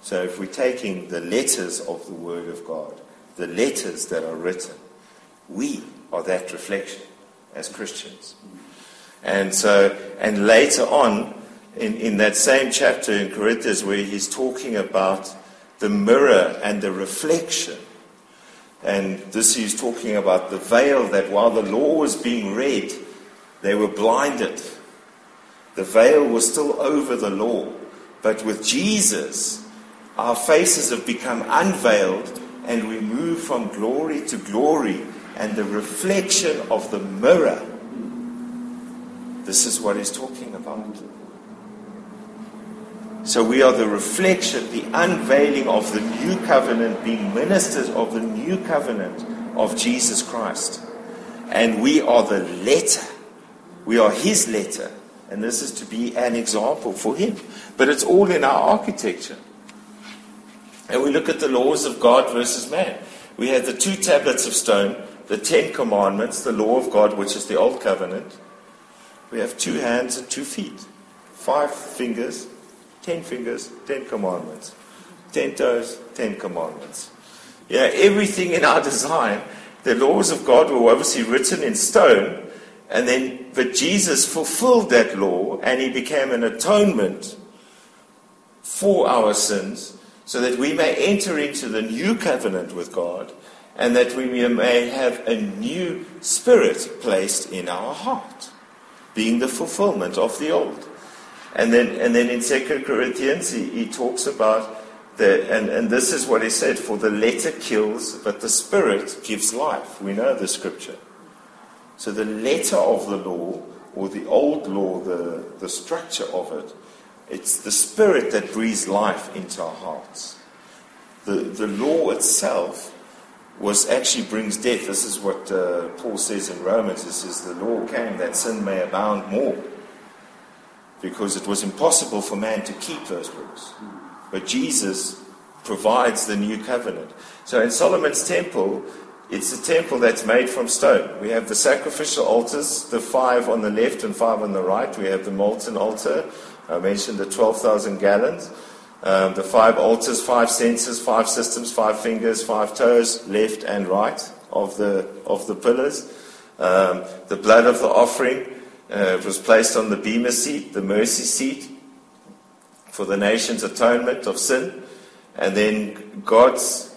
So if we're taking the letters of the Word of God, the letters that are written, we are that reflection as Christians. And so, and later on, in, in that same chapter in Corinthians, where he's talking about the mirror and the reflection, and this he's talking about the veil that while the law was being read, they were blinded. The veil was still over the law. But with Jesus, our faces have become unveiled and we move from glory to glory and the reflection of the mirror. This is what he's talking. So we are the reflection, the unveiling of the new covenant, being ministers of the new covenant of Jesus Christ. And we are the letter. We are his letter. And this is to be an example for him. But it's all in our architecture. And we look at the laws of God versus man. We have the two tablets of stone, the Ten Commandments, the law of God, which is the Old Covenant. We have two hands and two feet, five fingers, ten fingers, ten commandments, ten toes, ten commandments. Yeah, everything in our design, the laws of God were obviously written in stone, and then, but Jesus fulfilled that law and he became an atonement for our sins so that we may enter into the new covenant with God and that we may have a new spirit placed in our heart, being the fulfillment of the old. And then, and then in 2 Corinthians, he, he talks about the, and, and this is what he said, for the letter kills, but the spirit gives life. We know the scripture. So the letter of the law, or the old law, the, the structure of it, it's the Spirit that breathes life into our hearts. The, the law itself was actually brings death. This is what uh, Paul says in Romans. He says the law came that sin may abound more. Because it was impossible for man to keep those rules. But Jesus provides the new covenant. So in Solomon's temple, it's a temple that's made from stone. We have the sacrificial altars, the five on the left and five on the right. We have the molten altar, I mentioned the 12,000 gallons. Um, the five altars, five senses, five systems, five fingers, five toes, left and right of the, of the pillars. Um, the blood of the offering uh, was placed on the bema seat, the mercy seat, for the nation's atonement of sin. And then God's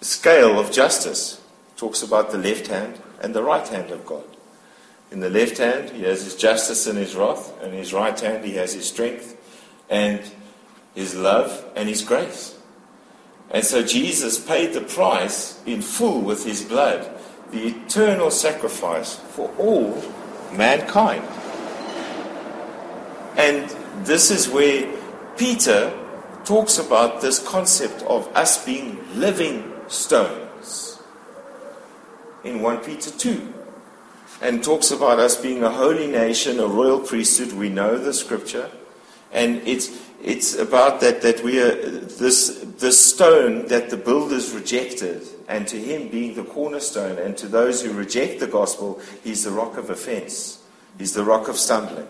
scale of justice talks about the left hand and the right hand of God. In the left hand, he has his justice and his wrath, and in his right hand, he has his strength and his love and his grace. And so Jesus paid the price in full with his blood, the eternal sacrifice for all mankind. And this is where Peter talks about this concept of us being living stones in 1 Peter 2 and talks about us being a holy nation, a royal priesthood. We know the scripture. And it's, it's about that, that we are this, this stone that the builders rejected, and to him being the cornerstone, and to those who reject the gospel, he's the rock of offense. He's the rock of stumbling.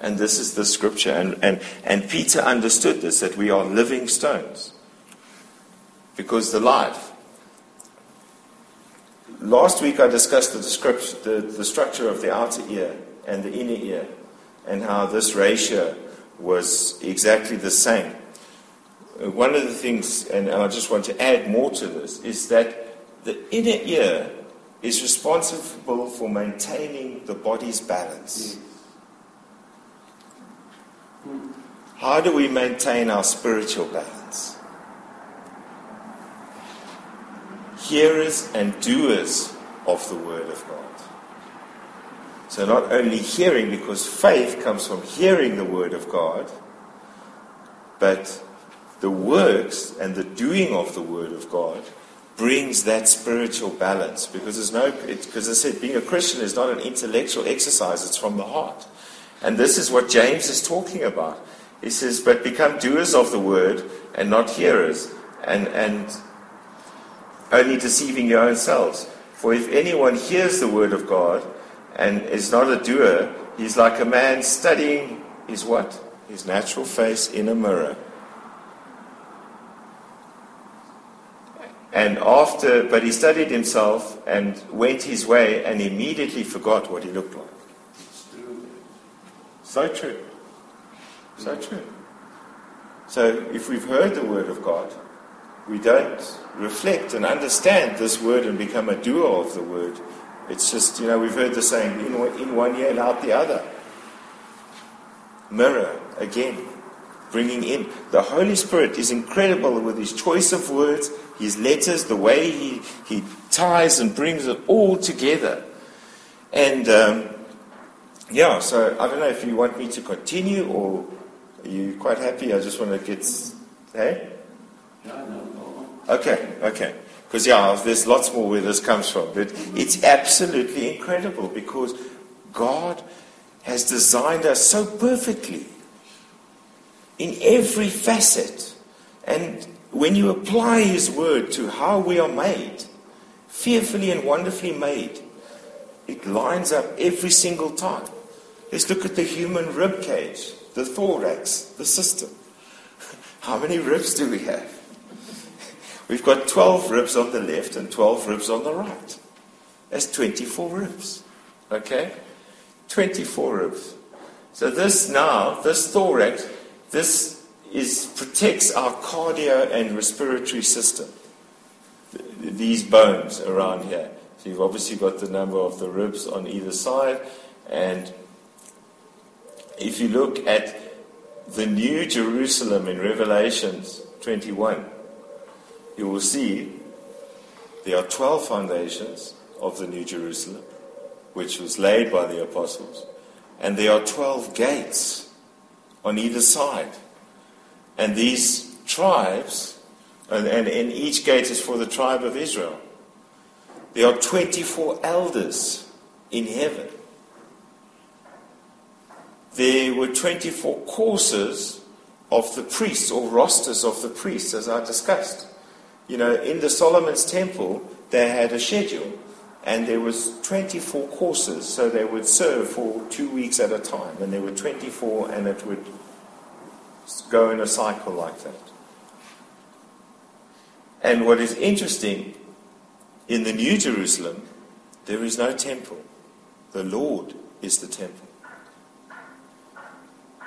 And this is the scripture. And, and, and Peter understood this, that we are living stones. Because the life Last week I discussed the, description, the, the structure of the outer ear and the inner ear and how this ratio was exactly the same. One of the things, and I just want to add more to this, is that the inner ear is responsible for maintaining the body's balance. How do we maintain our spiritual balance? hearers and doers of the Word of God. So, not only hearing, because faith comes from hearing the Word of God, but the works and the doing of the Word of God brings that spiritual balance. Because there's no, because I said, being a Christian is not an intellectual exercise, it's from the heart. And this is what James is talking about. He says, But become doers of the Word and not hearers. And, and only deceiving your own selves. For if anyone hears the word of God and is not a doer, he's like a man studying his what? his natural face in a mirror. And after, but he studied himself and went his way and immediately forgot what he looked like. So true. So true. So if we've heard the word of God, we don't reflect and understand this word and become a doer of the word. It's just, you know, we've heard the saying, in, in one ear and out the other. Mirror, again, bringing in. The Holy Spirit is incredible with his choice of words, his letters, the way he, he ties and brings it all together. And um, yeah, so I don't know if you want me to continue or are you quite happy? I just want to get. Hey? Okay, okay. Because, yeah, there's lots more where this comes from. But it's absolutely incredible because God has designed us so perfectly in every facet. And when you apply His word to how we are made, fearfully and wonderfully made, it lines up every single time. Let's look at the human rib cage, the thorax, the system. How many ribs do we have? We've got 12 ribs on the left and 12 ribs on the right. That's 24 ribs. Okay? 24 ribs. So this now, this thorax, this is protects our cardio and respiratory system. These bones around here. So you've obviously got the number of the ribs on either side, and if you look at the New Jerusalem in Revelations 21, you will see there are 12 foundations of the New Jerusalem, which was laid by the apostles, and there are 12 gates on either side. And these tribes, and, and, and each gate is for the tribe of Israel. There are 24 elders in heaven there were 24 courses of the priests or rosters of the priests, as I discussed. You know, in the Solomon's temple, they had a schedule, and there was 24 courses, so they would serve for two weeks at a time, and there were 24, and it would go in a cycle like that. And what is interesting, in the New Jerusalem, there is no temple. The Lord is the temple.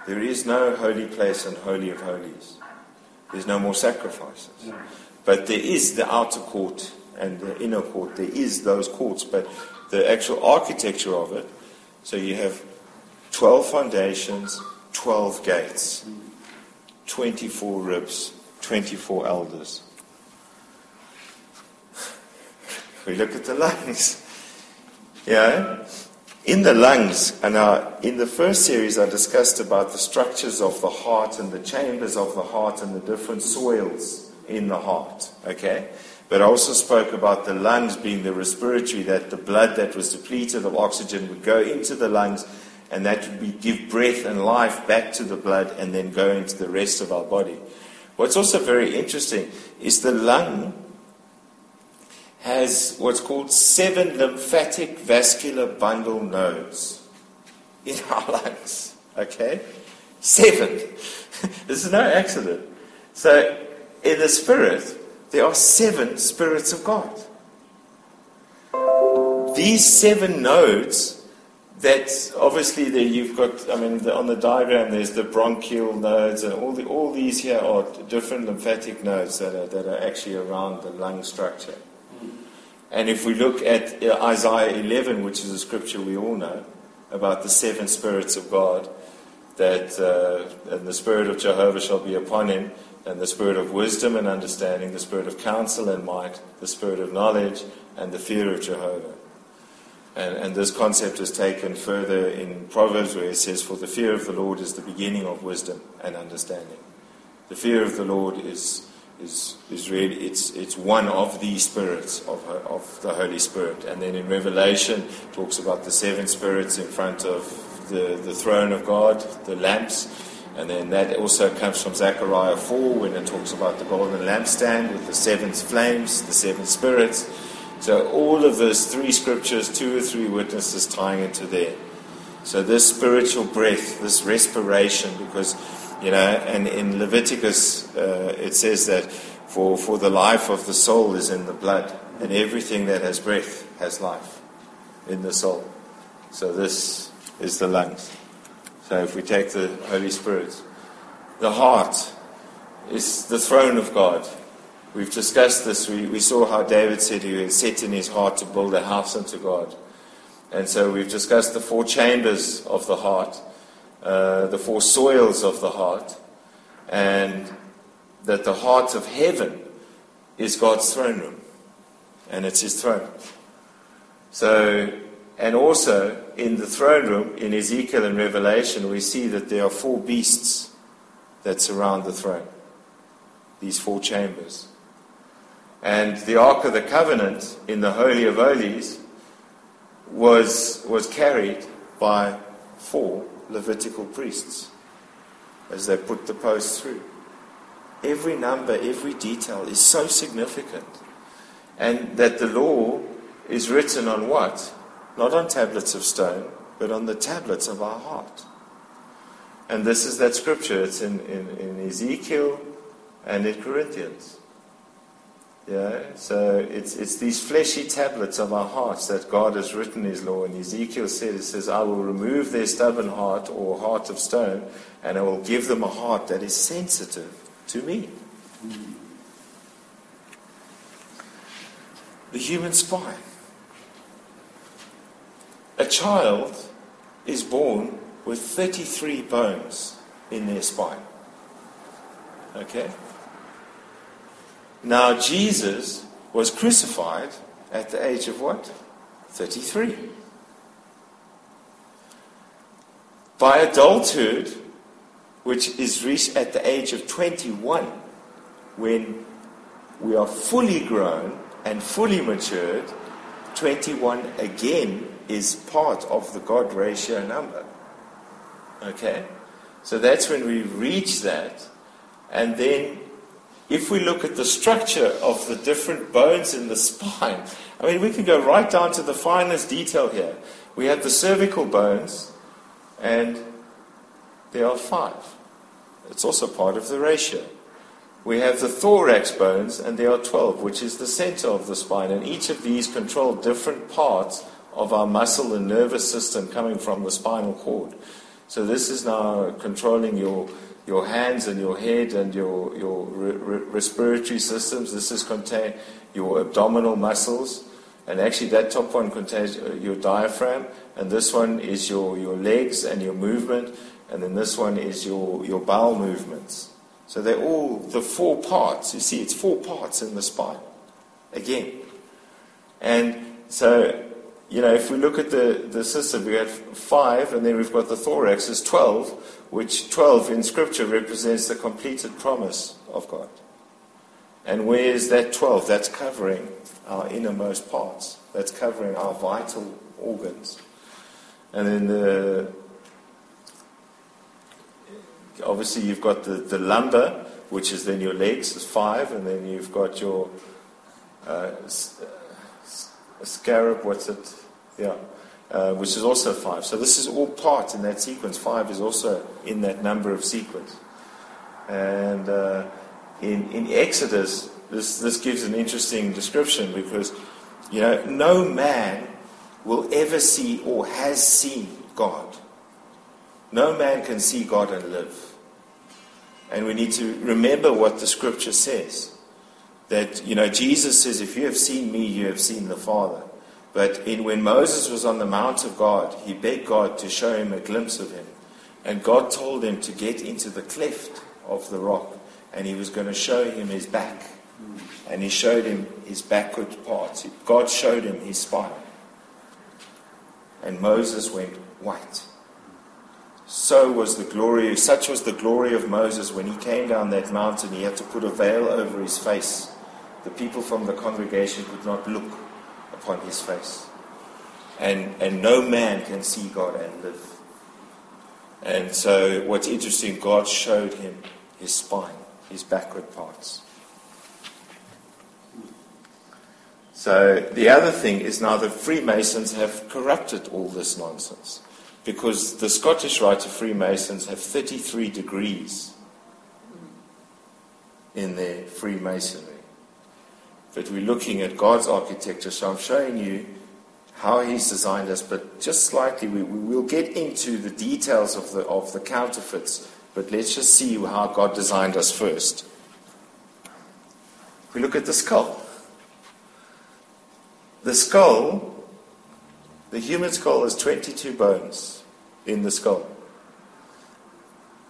There is no holy place and holy of holies. There's no more sacrifices. But there is the outer court and the inner court. There is those courts, but the actual architecture of it. So you have 12 foundations, 12 gates, mm. 24 ribs, 24 elders. We look at the lungs. Yeah? In the lungs, and uh, in the first series, I discussed about the structures of the heart and the chambers of the heart and the different soils in the heart. Okay? But I also spoke about the lungs being the respiratory, that the blood that was depleted of oxygen would go into the lungs, and that would give breath and life back to the blood and then go into the rest of our body. What's also very interesting is the lung has what's called seven lymphatic vascular bundle nodes in our lungs. Okay? Seven. this is no accident. So, in the spirit, there are seven spirits of God. These seven nodes that obviously there you've got I mean the, on the diagram there's the bronchial nodes and all the all these here are different lymphatic nodes that are that are actually around the lung structure. And if we look at uh, Isaiah 11, which is a scripture we all know about the seven spirits of God, that uh, and the spirit of Jehovah shall be upon him, and the spirit of wisdom and understanding, the spirit of counsel and might, the spirit of knowledge, and the fear of Jehovah. And, and this concept is taken further in Proverbs, where it says, For the fear of the Lord is the beginning of wisdom and understanding. The fear of the Lord is is, is really it's, it's one of the spirits of, of the Holy Spirit. And then in Revelation, talks about the seven spirits in front of the, the throne of God, the lamps. And then that also comes from Zechariah 4 when it talks about the golden lampstand with the seven flames, the seven spirits. So all of those three scriptures, two or three witnesses tying into there. So this spiritual breath, this respiration, because, you know, and in Leviticus uh, it says that for, for the life of the soul is in the blood, and everything that has breath has life in the soul. So this is the lungs. So if we take the Holy Spirit, the heart is the throne of God. We've discussed this. We, we saw how David said he had set in his heart to build a house unto God. And so we've discussed the four chambers of the heart, uh, the four soils of the heart, and that the heart of heaven is God's throne room. And it's his throne. So, and also in the throne room, in Ezekiel and Revelation, we see that there are four beasts that surround the throne. These four chambers. And the Ark of the Covenant in the Holy of Holies was, was carried by four Levitical priests as they put the posts through. Every number, every detail is so significant. And that the law is written on what? Not on tablets of stone, but on the tablets of our heart. And this is that scripture. It's in, in, in Ezekiel and in Corinthians. Yeah, so it's, it's these fleshy tablets of our hearts that God has written His law. And Ezekiel said, It says, I will remove their stubborn heart or heart of stone, and I will give them a heart that is sensitive to me. The human spine. A child is born with 33 bones in their spine. Okay? Now, Jesus was crucified at the age of what? 33. By adulthood, which is reached at the age of 21, when we are fully grown and fully matured, 21 again is part of the God ratio number. Okay? So that's when we reach that. And then if we look at the structure of the different bones in the spine, I mean, we can go right down to the finest detail here. We have the cervical bones, and there are five. It's also part of the ratio. We have the thorax bones, and there are 12, which is the center of the spine, and each of these control different parts of our muscle and nervous system coming from the spinal cord. So this is now controlling your your hands and your head and your, your re- respiratory systems. This is contain your abdominal muscles. And actually, that top one contains uh, your diaphragm, and this one is your, your legs and your movement, and then this one is your, your bowel movements. So they're all the four parts. You see, it's four parts in the spine. Again. And so, you know, if we look at the, the system, we have five, and then we've got the thorax is 12 which 12 in Scripture represents the completed promise of God. And where is that 12? That's covering our innermost parts, that's covering our vital organs. And then the obviously you've got the, the lumbar, which is then your legs, is five, and then you've got your uh, scarab, what's it? Yeah, uh, which is also five. So this is all part in that sequence. Five is also in that number of sequence. And uh, in, in Exodus, this, this gives an interesting description because, you know, no man will ever see or has seen God. No man can see God and live. And we need to remember what the scripture says. That, you know, Jesus says, if you have seen me, you have seen the Father. But in, when Moses was on the Mount of God, he begged God to show him a glimpse of him. And God told him to get into the cleft of the rock, and he was going to show him his back. And he showed him his backward parts. God showed him his spine. And Moses went white. So was the glory, such was the glory of Moses when he came down that mountain, he had to put a veil over his face. The people from the congregation could not look upon his face. And, and no man can see God and live. And so, what's interesting, God showed him his spine, his backward parts. So, the other thing is now the Freemasons have corrupted all this nonsense. because the Scottish Rite of Freemasons have 33 degrees in their Freemasonry. But we're looking at God's architecture, so I'm showing you how He's designed us, but just slightly, we, we will get into the details of the, of the counterfeits, but let's just see how God designed us first. We look at the skull. The skull, the human skull has 22 bones in the skull.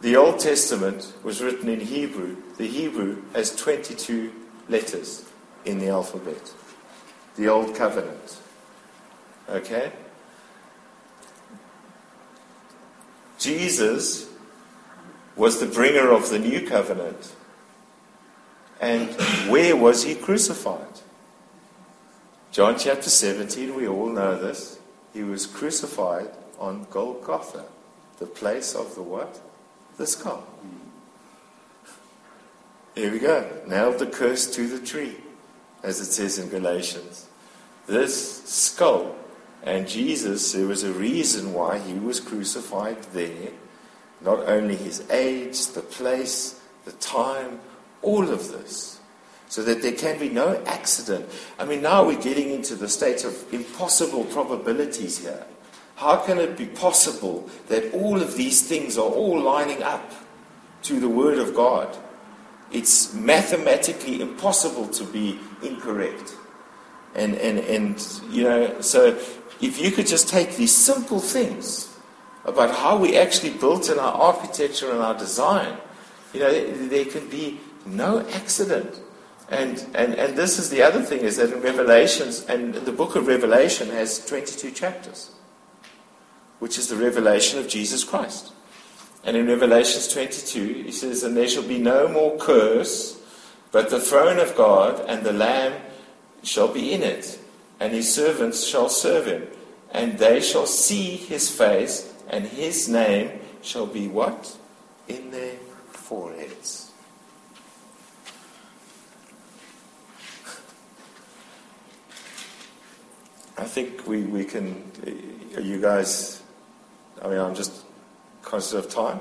The Old Testament was written in Hebrew. The Hebrew has 22 letters in the alphabet. The Old Covenant. Okay? Jesus was the bringer of the new covenant. And where was he crucified? John chapter 17, we all know this. He was crucified on Golgotha, the place of the what? The skull. Here we go. Nailed the curse to the tree, as it says in Galatians. This skull and Jesus, there was a reason why he was crucified there. Not only his age, the place, the time, all of this. So that there can be no accident. I mean, now we're getting into the state of impossible probabilities here. How can it be possible that all of these things are all lining up to the Word of God? It's mathematically impossible to be incorrect. And, and, and you know, so if you could just take these simple things about how we actually built in our architecture and our design, you know, there can be no accident. And, and, and this is the other thing is that in Revelations, and the book of Revelation has 22 chapters, which is the revelation of Jesus Christ. And in Revelations 22, he says, And there shall be no more curse, but the throne of God and the Lamb shall be in it and his servants shall serve him, and they shall see his face, and his name shall be what? In their foreheads. I think we, we can, Are you guys, I mean, I'm just conscious of time.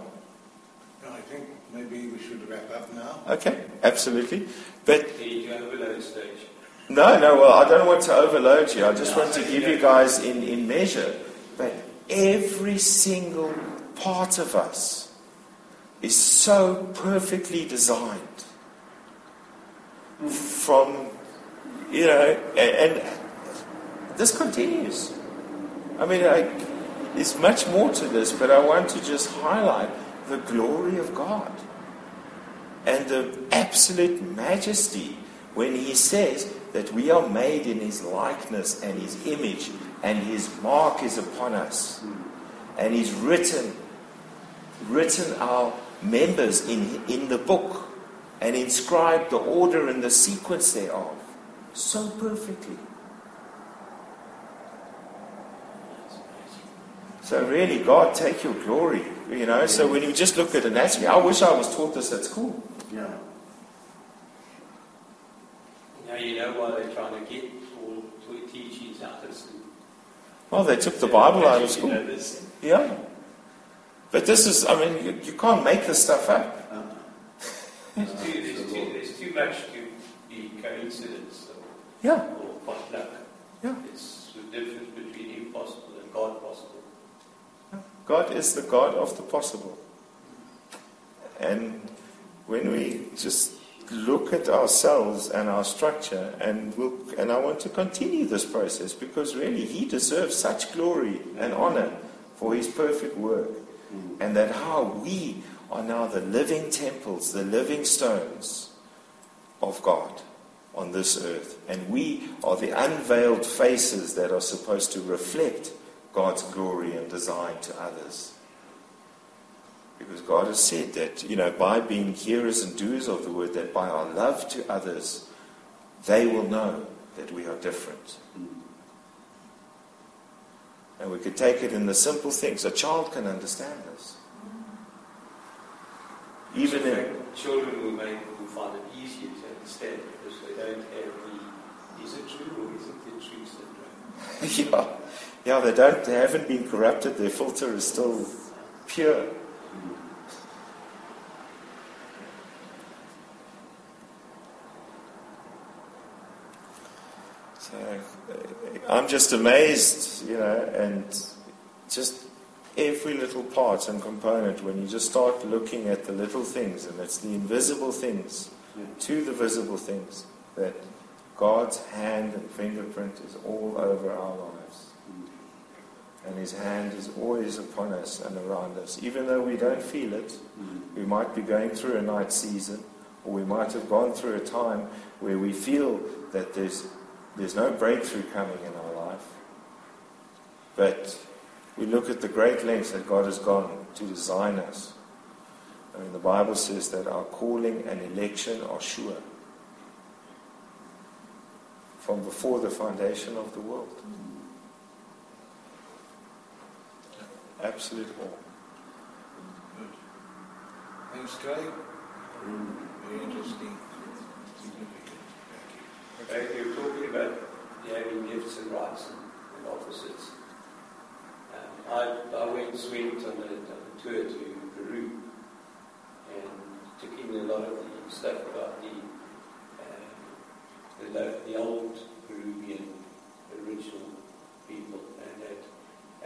I think maybe we should wrap up now. Okay, absolutely. But. you overload stage. No, no, well, I don't want to overload you. I just want to give you guys in, in measure. But every single part of us is so perfectly designed. From, you know, and, and this continues. I mean, I, there's much more to this, but I want to just highlight the glory of God and the absolute majesty when He says, that we are made in his likeness and his image, and his mark is upon us. And he's written, written our members in, in the book and inscribed the order and the sequence thereof so perfectly. So really, God, take your glory. You know, so when you just look at anatomy, I wish I was taught this at school. Yeah. Now you know why they're trying to get all teachings out of school. Well, they took the Bible out of school. You know this. Yeah. But this is, I mean, you, you can't make this stuff up. Uh-huh. There's too, there's, too, there's too much to be coincidence or, Yeah, or potluck. yeah. It's the difference between impossible and God possible. God is the God of the possible. And when we just look at ourselves and our structure, and we'll, and I want to continue this process because really He deserves such glory and honor for His perfect work, mm. and that how we are now the living temples, the living stones of God on this earth, and we are the unveiled faces that are supposed to reflect God's glory and design to others. Because God has said that, you know, by being hearers and doers of the word, that by our love to others, they will know that we are different. And we could take it in the simple things. A child can understand this. Even In children will, make, will find it easier to understand because they don't have the is it true or isn't it true syndrome. yeah, yeah, they don't, they haven't been corrupted. Their filter is still pure. So I'm just amazed, you know, and just every little part and component when you just start looking at the little things, and it's the invisible things to the visible things that God's hand and fingerprint is all over our lives. And His hand is always upon us and around us. Even though we don't feel it, we might be going through a night season, or we might have gone through a time where we feel that there's, there's no breakthrough coming in our life. But we look at the great lengths that God has gone to design us. I mean, the Bible says that our calling and election are sure from before the foundation of the world. Absolute awe. Good. Thanks, Craig. Very interesting. Significant. Thank you. Okay, you're talking about the having gifts and rights and, and offices. Um, I, I went, went on a, on a tour to Peru and took in a lot of the stuff about the um, the, the old Peruvian original people and that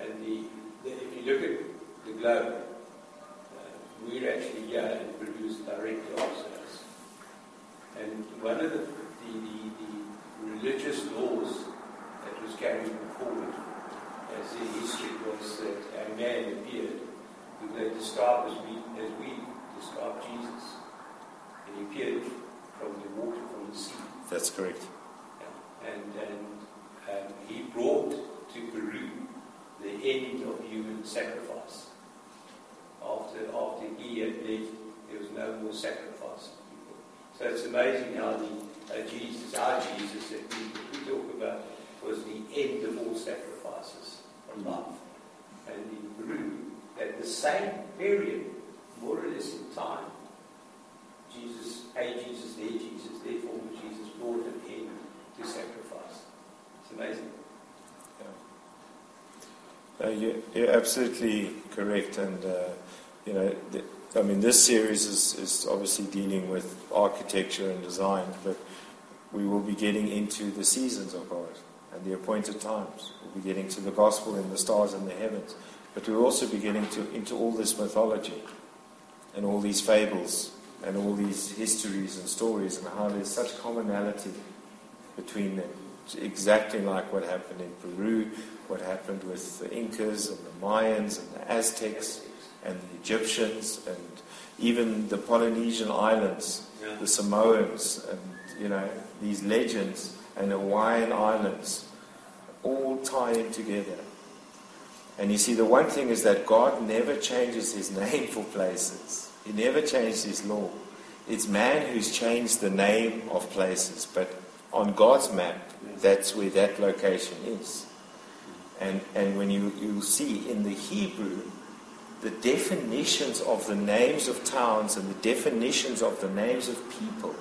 and the, the if you look at the globe, uh, we're actually here and produce directly ourselves. And one of the, the, the, the religious laws that was carried forward as in history was that a man appeared who they describe as we, as we describe Jesus. And he appeared from the water, from the sea. That's correct. And, and um, he brought to Peru the end of human sacrifice. After, after he had left, there was no more sacrifice people. So it's amazing how the uh, Jesus, our Jesus that we, we talk about, was the end of all sacrifices of life. And in Peru, at the same period, more or less in time, Jesus, a Jesus, their Jesus, their form of Jesus, brought an end to sacrifice. It's amazing. Uh, you, you're absolutely correct, and uh, you know, I mean, this series is, is obviously dealing with architecture and design, but we will be getting into the seasons of God and the appointed times. We'll be getting to the gospel and the stars and the heavens, but we'll also be getting to, into all this mythology and all these fables and all these histories and stories and how there's such commonality between them. It's exactly like what happened in Peru, what happened with the Incas and the Mayans and the Aztecs and the Egyptians and even the Polynesian islands, Yeah. the Samoans and you know these legends and the Hawaiian islands all tie in together. And you see, the one thing is that God never changes his name for places. He never changed his law. It's man who's changed the name of places, but on God's map, that's where that location is. And, and when you, you see in the Hebrew, the definitions of the names of towns and the definitions of the names of people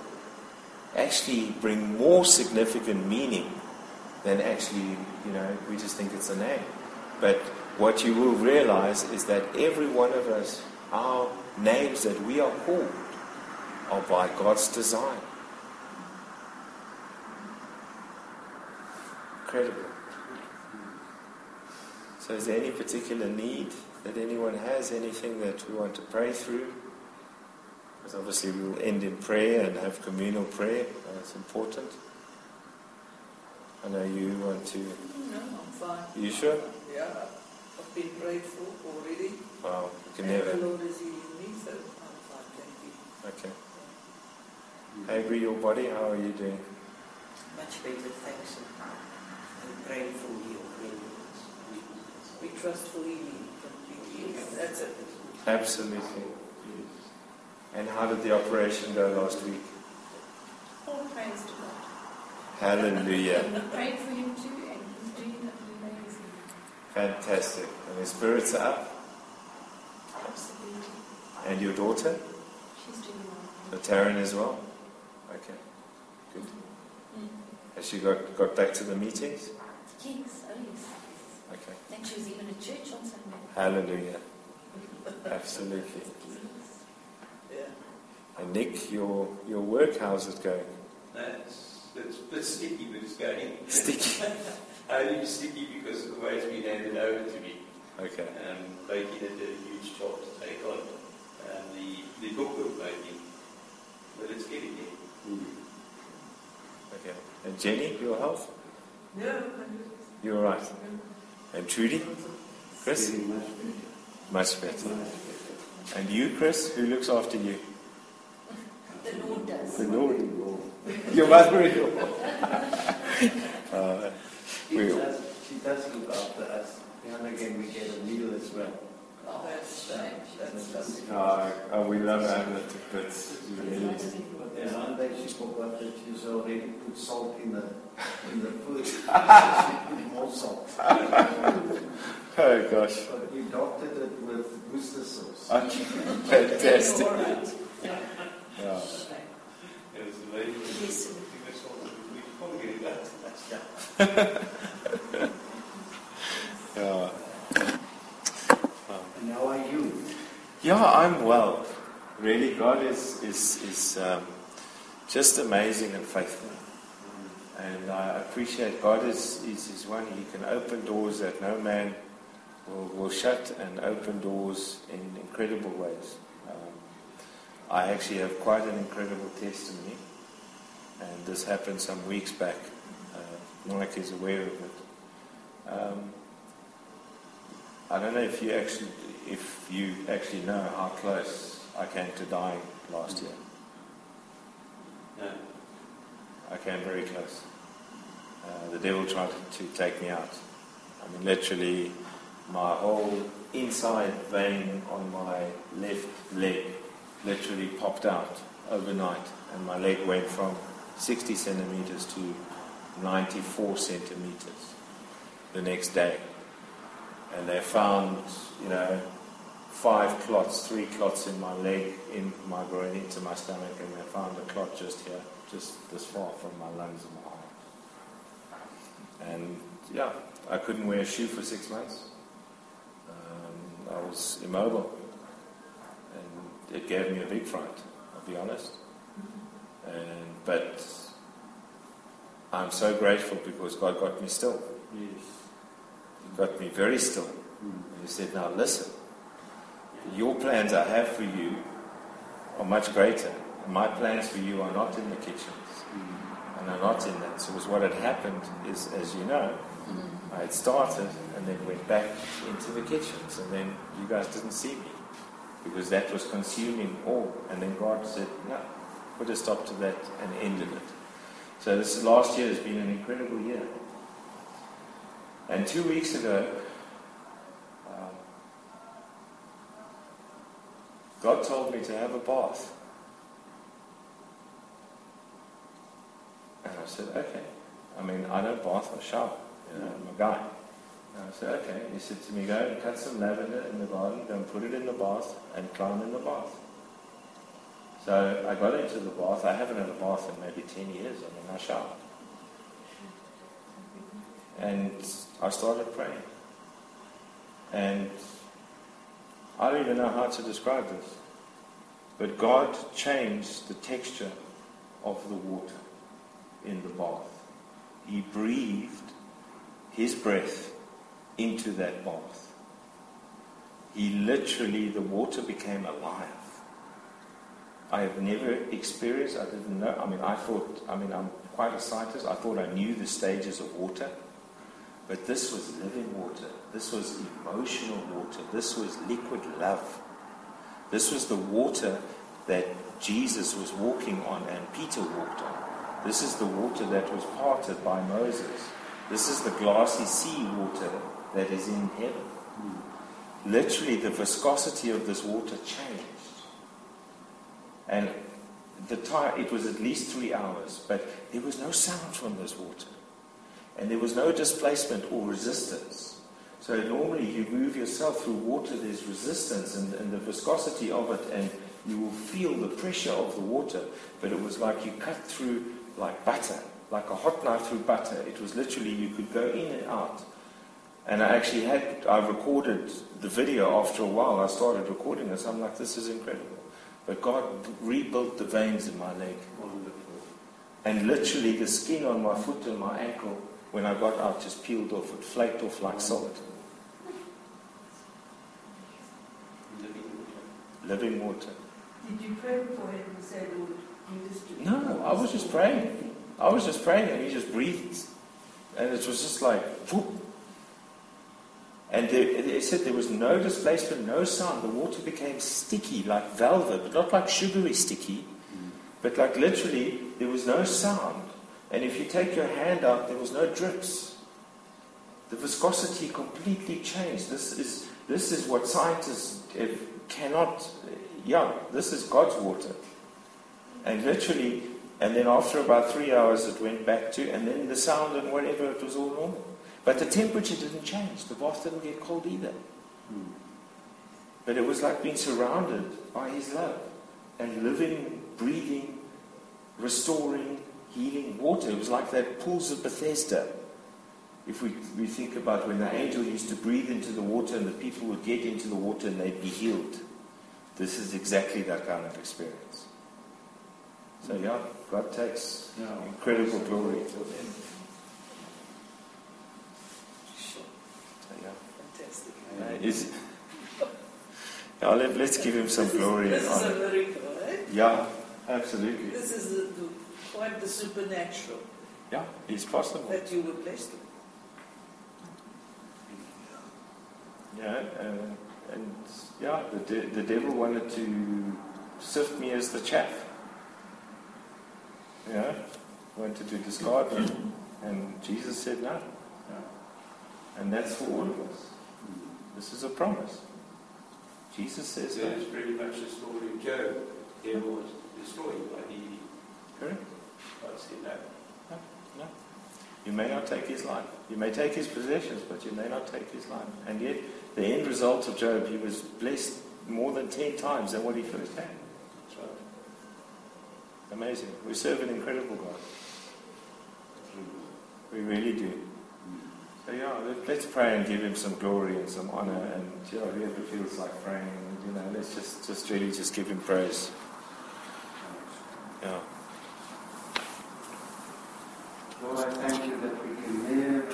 actually bring more significant meaning than actually, you know, we just think it's a name. But what you will realize is that every one of us, our names that we are called, are by God's design. Incredible. So, is there any particular need that anyone has? Anything that we want to pray through? Because obviously we will end in prayer and have communal prayer. Uh, That's important. I know you want to. No, I'm fine. You sure? Yeah, I've been prayed for already. Wow, you can and never. the Lord is healing me, so I'm fine, thank you. Okay. Avery, your body, how are you doing? Much better, thanks. And praying for your friends. We trust for healing completely. That's it. Absolutely. And how did the operation go last week? All praise to God. Hallelujah. We prayed for him too, and he's doing amazing. Fantastic. And his spirits are up. Absolutely. And your daughter? She's doing well. So Taryn as well? Okay. Good. Mm. Has she got, got back to the meetings? Yes, yes. Okay. I think she was even at church on Sunday. Hallelujah. Absolutely. Yeah. And Nick, your your work, how's it going? That's, it's a bit sticky, but it's going. Sticky. Only sticky because of the way it's been handed over to me. Okay. Um, Blakey did a huge job to take on um, the, the booklet making, but it's getting there. Okay. And Jenny, your health? No, You're all right. And Trudy? Chris? Getting much Much better. better. Much better. And you, Chris? Who looks after you? The Lord does. The Lord. Your mother-in-law. uh, She we, does, she does look after us. Now and again we get a meal as well. Oh, that's That- shame. that is uh, uh, we love Anna, but really, But then one day she forgot that she's already put salt in the in the food. she put more salt. oh gosh. But we doctored it with Worcester sauce. Okay. Fantastic. All right. Yeah. It was amazing. Yes. We just wanted- we probably get back to that. Yeah. And how are you? Yeah, I'm well. Really, God is is is um, just amazing and faithful, and I appreciate God is is, is one He can open doors that no man will, will shut, and open doors in incredible ways. Um, I actually have quite an incredible testimony, and this happened some weeks back. Uh, Mike is aware of it. Um, I don't know if you actually, if you actually know how close I came to dying last year. No. I came very close. Uh, the devil tried to take me out. I mean, literally, my whole inside vein on my left leg literally popped out overnight, and my leg went from 60 centimeters to 94 centimeters the next day. And they found, you know, five clots, three clots in my leg, in my groin, into my stomach, and they found a clot just here, just this far from my lungs and my heart. And yeah, I couldn't wear a shoe for six months. Um, I was immobile, and it gave me a big fright. I'll be honest. And but I'm so grateful because God got me still. Got me very still. And he said, Now listen, your plans I have for you are much greater. My plans for you are not in the kitchens and are not in that. So what had happened is, as you know, I had started and then went back into the kitchens, and then you guys didn't see me because that was consuming all. And then God said, No, put a stop to that and ended it. So this last year has been an incredible year. And two weeks ago, um, God told me to have a bath. And I said, okay. I mean, I don't bath or shower. You know, I'm a guy. And I said, okay. He said to me, go and cut some lavender in the garden, go and put it in the bath, and climb in the bath. So I got into the bath. I haven't had a bath in maybe 10 years. I mean, I shower. And I started praying. And I don't even know how to describe this. But God changed the texture of the water in the bath. He breathed His breath into that bath. He literally, the water became alive. I have never experienced, I didn't know. I mean, I thought, I mean, I'm quite a scientist. I thought I knew the stages of water. But this was living water. This was emotional water. This was liquid love. This was the water that Jesus was walking on and Peter walked on. This is the water that was parted by Moses. This is the glassy sea water that is in heaven. Literally, the viscosity of this water changed. And the time, it was at least three hours, but there was no sound from this water. And there was no displacement or resistance. So normally you move yourself through water, there's resistance and, and the viscosity of it, and you will feel the pressure of the water. But it was like you cut through like butter. like a hot knife through butter. It was literally, you could go in and out. And I actually had, I recorded the video after a while. I started recording this. I'm like, this is incredible. But God rebuilt the veins in my leg. And literally, the skin on my foot and my ankle, when I got out, just peeled off. It flaked off like salt. Living water. Living water. Did you pray for him and say, Lord, do this? No, I was just praying. I was just praying, and he just breathed. And it was just like, whoop. And they, they said there was no displacement, no sound. The water became sticky, like velvet, but not like sugary sticky, mm. but like literally, there was no sound. And if you take your hand out, there was no drips. The viscosity completely changed. This is, this is what scientists cannot, yeah, this is God's water. And literally, and then after about three hours, it went back to, and then the sound and whatever, it was all normal. But the temperature didn't change. The bath didn't get cold either. But it was like being surrounded by His love and living, breathing, restoring, healing water. It was like that pools of Bethesda. If we, we think about when the angel used to breathe into the water and the people would get into the water and they'd be healed. This is exactly that kind of experience. So, yeah, God takes Yeah. incredible glory. Sure. So, yeah. Fantastic. Uh, is, yeah, let, let's give him some glory This and is a honor. miracle, eh? Yeah, absolutely. This is the, the, quite the supernatural Yeah, it's possible. that you were blessed with. Yeah, uh, and yeah, the, de- the devil wanted to sift me as the chaff. Yeah, wanted to discard me. And Jesus said no. And that's for all of us. This is a promise. Jesus says So that. it's pretty much the story of Job. He was destroyed by the Correct? Said no. No. You may not take his life. You may take his possessions, but you may not take his life. And yet, the end result of Job, he was blessed more than ten times than what he first had. Right. Amazing. We serve an incredible God. We really do. So yeah, let- let's pray and give him some glory and some honor. And you know, whoever feels like praying, and, you know, let's just, just really just give him praise. Yeah. Lord, I thank you that we can never.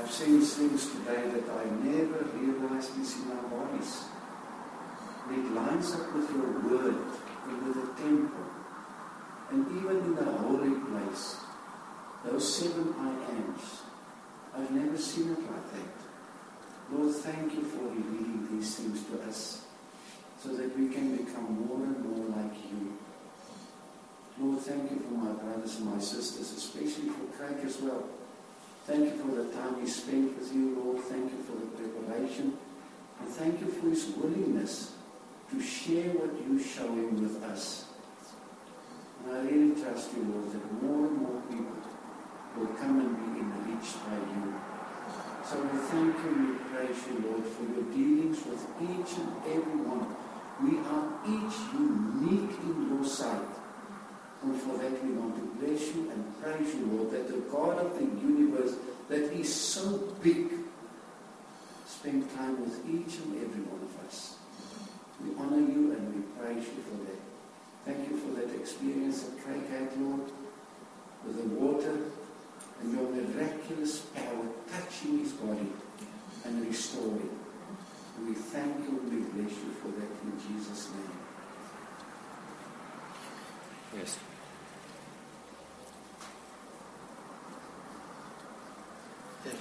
I've seen things today that I never realized is in our bodies. It lines up with your word and with the temple. And even in the holy place, those seven I ams, I've never seen it like that. Lord, thank you for revealing these things to us so that we can become more and more like you. Lord, thank you for my brothers and my sisters, especially for Craig as well. Thank you for the time he spent with you, Lord. Thank you for the preparation. And thank you for his willingness to share what you show him with us. And I really trust you, Lord, that more and more people will come and be enriched by you. So we thank you and we praise you, Lord, for your dealings with each and every one. We are each unique in your sight. And for that we want to bless you and praise you, Lord, that the God of the universe that is so big spend time with each and every one of us. We honor you and we praise you for that. Thank you for that experience that Craig had, Lord, with the water and your miraculous power touching his body and restoring. And we thank you and we bless you for that in Jesus' name. Yes.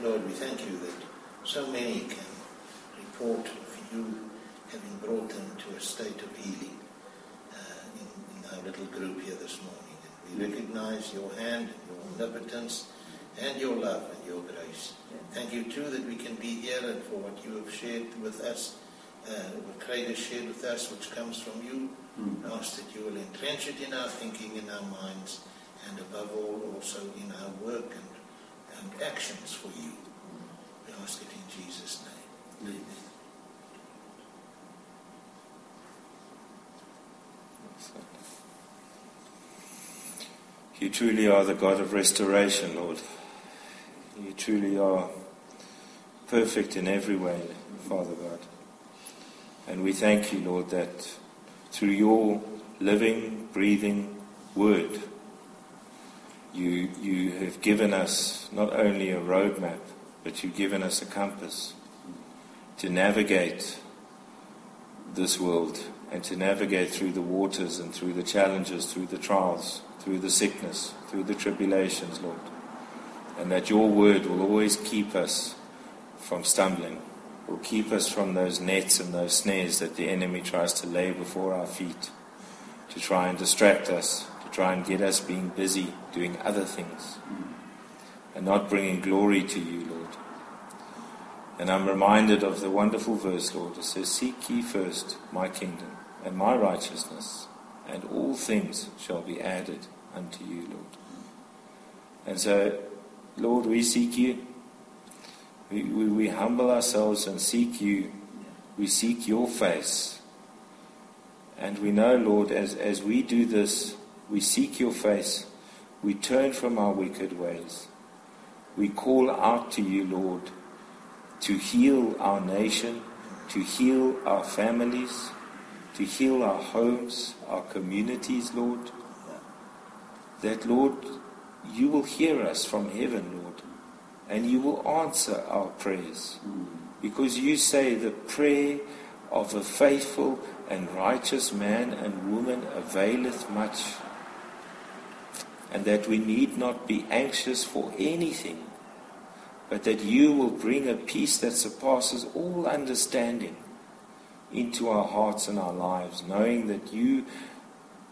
Lord, we thank you that so many can report of you having brought them to a state of healing uh, in, in our little group here this morning. And we recognize your hand and your omnipotence and your love and your grace. Thank you too that we can be here and for what you have shared with us, uh, what Craig has shared with us, which comes from you. We ask that you will entrench it in our thinking, in our minds, and above all also in our work and, and actions for you. We ask it in Jesus' name. Amen. You truly are the God of restoration, Lord. You truly are perfect in every way, Father God. And we thank you, Lord, that through your living, breathing word, you, you have given us not only a roadmap, but you've given us a compass to navigate this world and to navigate through the waters and through the challenges, through the trials, through the sickness, through the tribulations, Lord. And that your word will always keep us from stumbling, will keep us from those nets and those snares that the enemy tries to lay before our feet to try and distract us, to try and get us being busy doing other things and not bringing glory to you, Lord. And I'm reminded of the wonderful verse, Lord. It says, Seek ye first my kingdom and my righteousness, and all things shall be added unto you, Lord. And so, Lord, we seek you. We, we, we humble ourselves and seek you. We seek your face. And we know, Lord, as, as we do this, we seek your face. We turn from our wicked ways. We call out to you, Lord, to heal our nation, to heal our families, to heal our homes, our communities, Lord. That, Lord, you will hear us from heaven, Lord, and you will answer our prayers. Because you say the prayer of a faithful and righteous man and woman availeth much, and that we need not be anxious for anything, but that you will bring a peace that surpasses all understanding into our hearts and our lives, knowing that you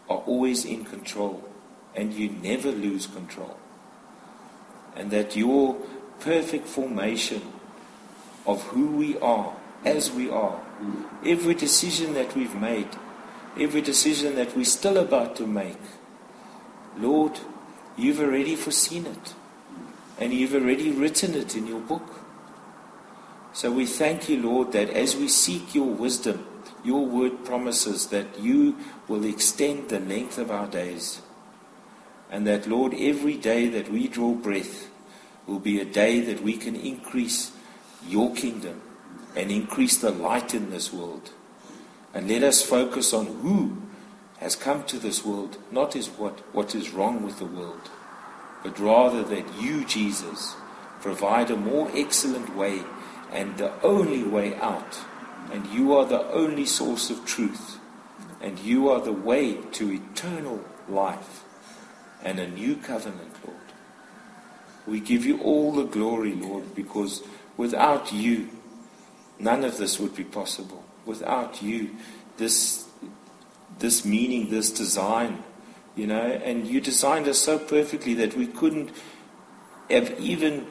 are always in control and you never lose control. And that your perfect formation of who we are as we are, every decision that we've made, every decision that we're still about to make, Lord, you've already foreseen it. And you've already written it in your book. So we thank you, Lord, that as we seek your wisdom, your word promises that you will extend the length of our days. And that, Lord, every day that we draw breath will be a day that we can increase your kingdom and increase the light in this world. And let us focus on who has come to this world, not as what, what is wrong with the world, but rather that you, Jesus, provide a more excellent way and the only way out. And you are the only source of truth. And you are the way to eternal life and a new covenant, Lord. We give you all the glory, Lord, because without you, none of this would be possible. Without you, this, this meaning, this design, you know, and you designed us so perfectly that we couldn't have even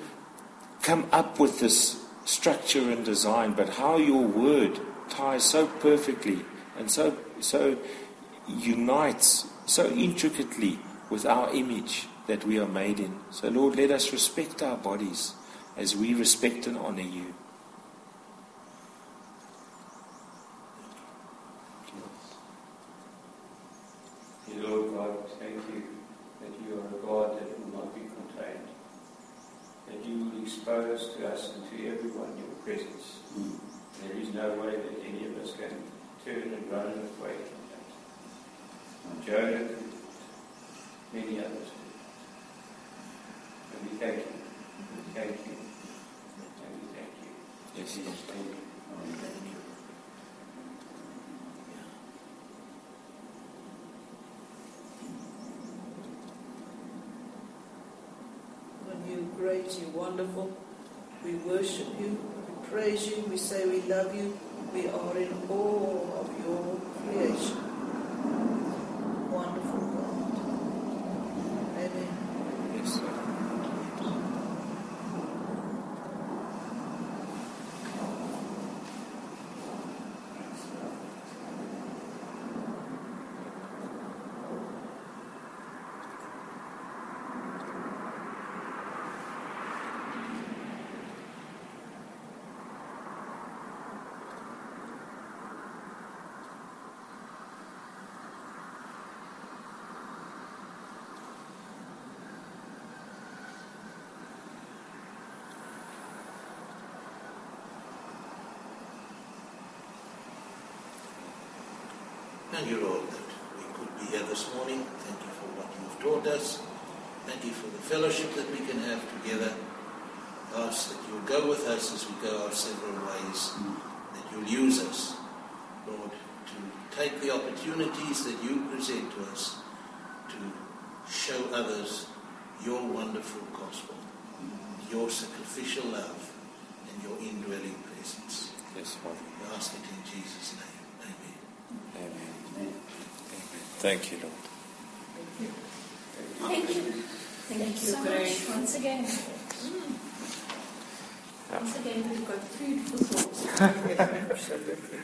come up with this structure and design, but how your word ties so perfectly and so so unites so intricately with our image that we are made in. So Lord, let us respect our bodies as we respect and honor you. Lord God, thank you that you are a God that will not be contained. That you will expose to us and to everyone your presence. There is no way that any of us can turn and run away from that. Jonah did it. Many others did it. And we thank you. We thank you. And we thank you. Yes, Thank you. When you great, you wonderful. We worship you, we praise you, we say we love you. We are in awe of your creation. Thank you, Lord, that we could be here this morning. Thank you for what you've taught us. Thank you for the fellowship that we can have together. Ask that you'll go with us as we go our several ways, that you'll use us, Lord, to take the opportunities that you present to us to show others your wonderful gospel, your sacrificial love, and your indwelling presence. Yes, Father. We ask it in Jesus' name. Amen. Amen. Thank you, Lord. Thank you. Thank, you Thank you so much once again. Once again, we've got food for thought. Absolutely.